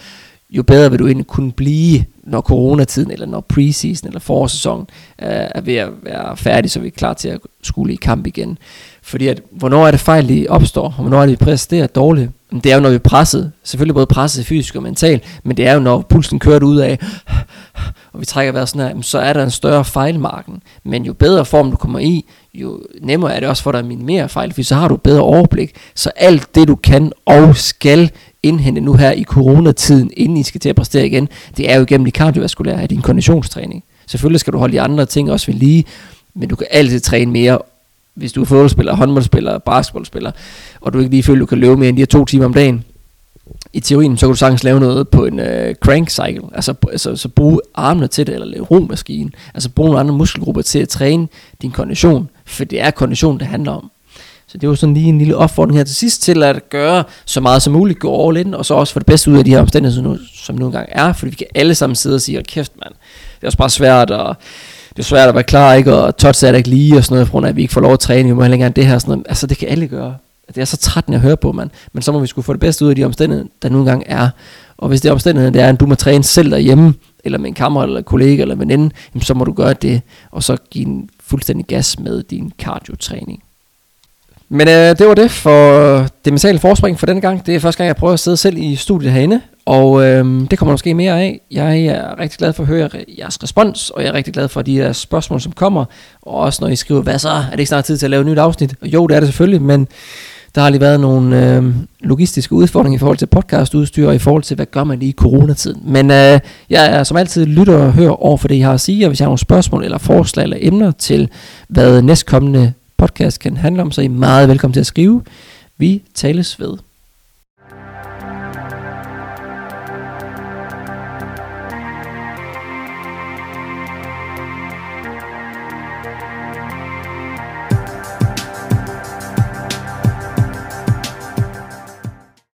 A: jo bedre vil du egentlig kunne blive, når coronatiden, eller når preseason, eller forårssæsonen øh, er ved at være færdig, så vi er klar til at skulle i kamp igen. Fordi at, hvornår er det fejl, de opstår, og hvornår er det, vi præsterer dårligt? Det er jo, når vi er presset. Selvfølgelig både presset fysisk og mentalt, men det er jo, når pulsen kører ud af, og vi trækker vejret sådan her, så er der en større fejlmarken. Men jo bedre form du kommer i, jo nemmere er det også for dig at minimere fejl, for så har du bedre overblik. Så alt det, du kan og skal indhente nu her i coronatiden, inden I skal til at præstere igen, det er jo igennem de kardiovaskulære af din konditionstræning. Selvfølgelig skal du holde de andre ting også ved lige, men du kan altid træne mere, hvis du er fodboldspiller, håndboldspiller, basketballspiller, og du ikke lige føler, du kan løbe mere end de her to timer om dagen, i teorien, så kan du sagtens lave noget på en øh, crank cycle, altså, altså så bruge armene til det, eller lave romaskinen, altså bruge nogle andre muskelgrupper til at træne din kondition, for det er kondition, det handler om. Så det var sådan lige en lille opfordring her til sidst til at gøre så meget som muligt, gå all in, og så også få det bedste ud af de her omstændigheder, som nu engang er, fordi vi kan alle sammen sidde og sige, kæft mand, det er også bare svært, og det er svært at være klar, ikke? og touch er ikke lige, og sådan noget, på grund af, at vi ikke får lov at træne, vi må heller ikke det her, sådan noget. altså det kan alle gøre. Det er så træt, at høre på, mand. men så må vi skulle få det bedste ud af de omstændigheder, der nu engang er. Og hvis det er omstændigheden, det er, at du må træne selv derhjemme, eller med en kammerat, eller en kollega, eller en veninde, så må du gøre det, og så give en fuldstændig gas med din cardio-træning. Men øh, det var det for det mentale forspring for denne gang. Det er første gang, jeg prøver at sidde selv i studiet herinde, og øh, det kommer måske mere af. Jeg er rigtig glad for at høre jeres respons, og jeg er rigtig glad for de der spørgsmål, som kommer. Og også når I skriver, hvad så? Er det ikke snart tid til at lave et nyt afsnit? Og jo, det er det selvfølgelig, men der har lige været nogle øh, logistiske udfordringer i forhold til podcastudstyr, og i forhold til, hvad gør man i coronatiden. Men øh, jeg er som altid lytter og hører over for det, I har at sige, og hvis jeg har nogle spørgsmål eller forslag eller emner til, hvad næstkommende podcast kan handle om, så er I meget velkommen til at skrive. Vi tales ved.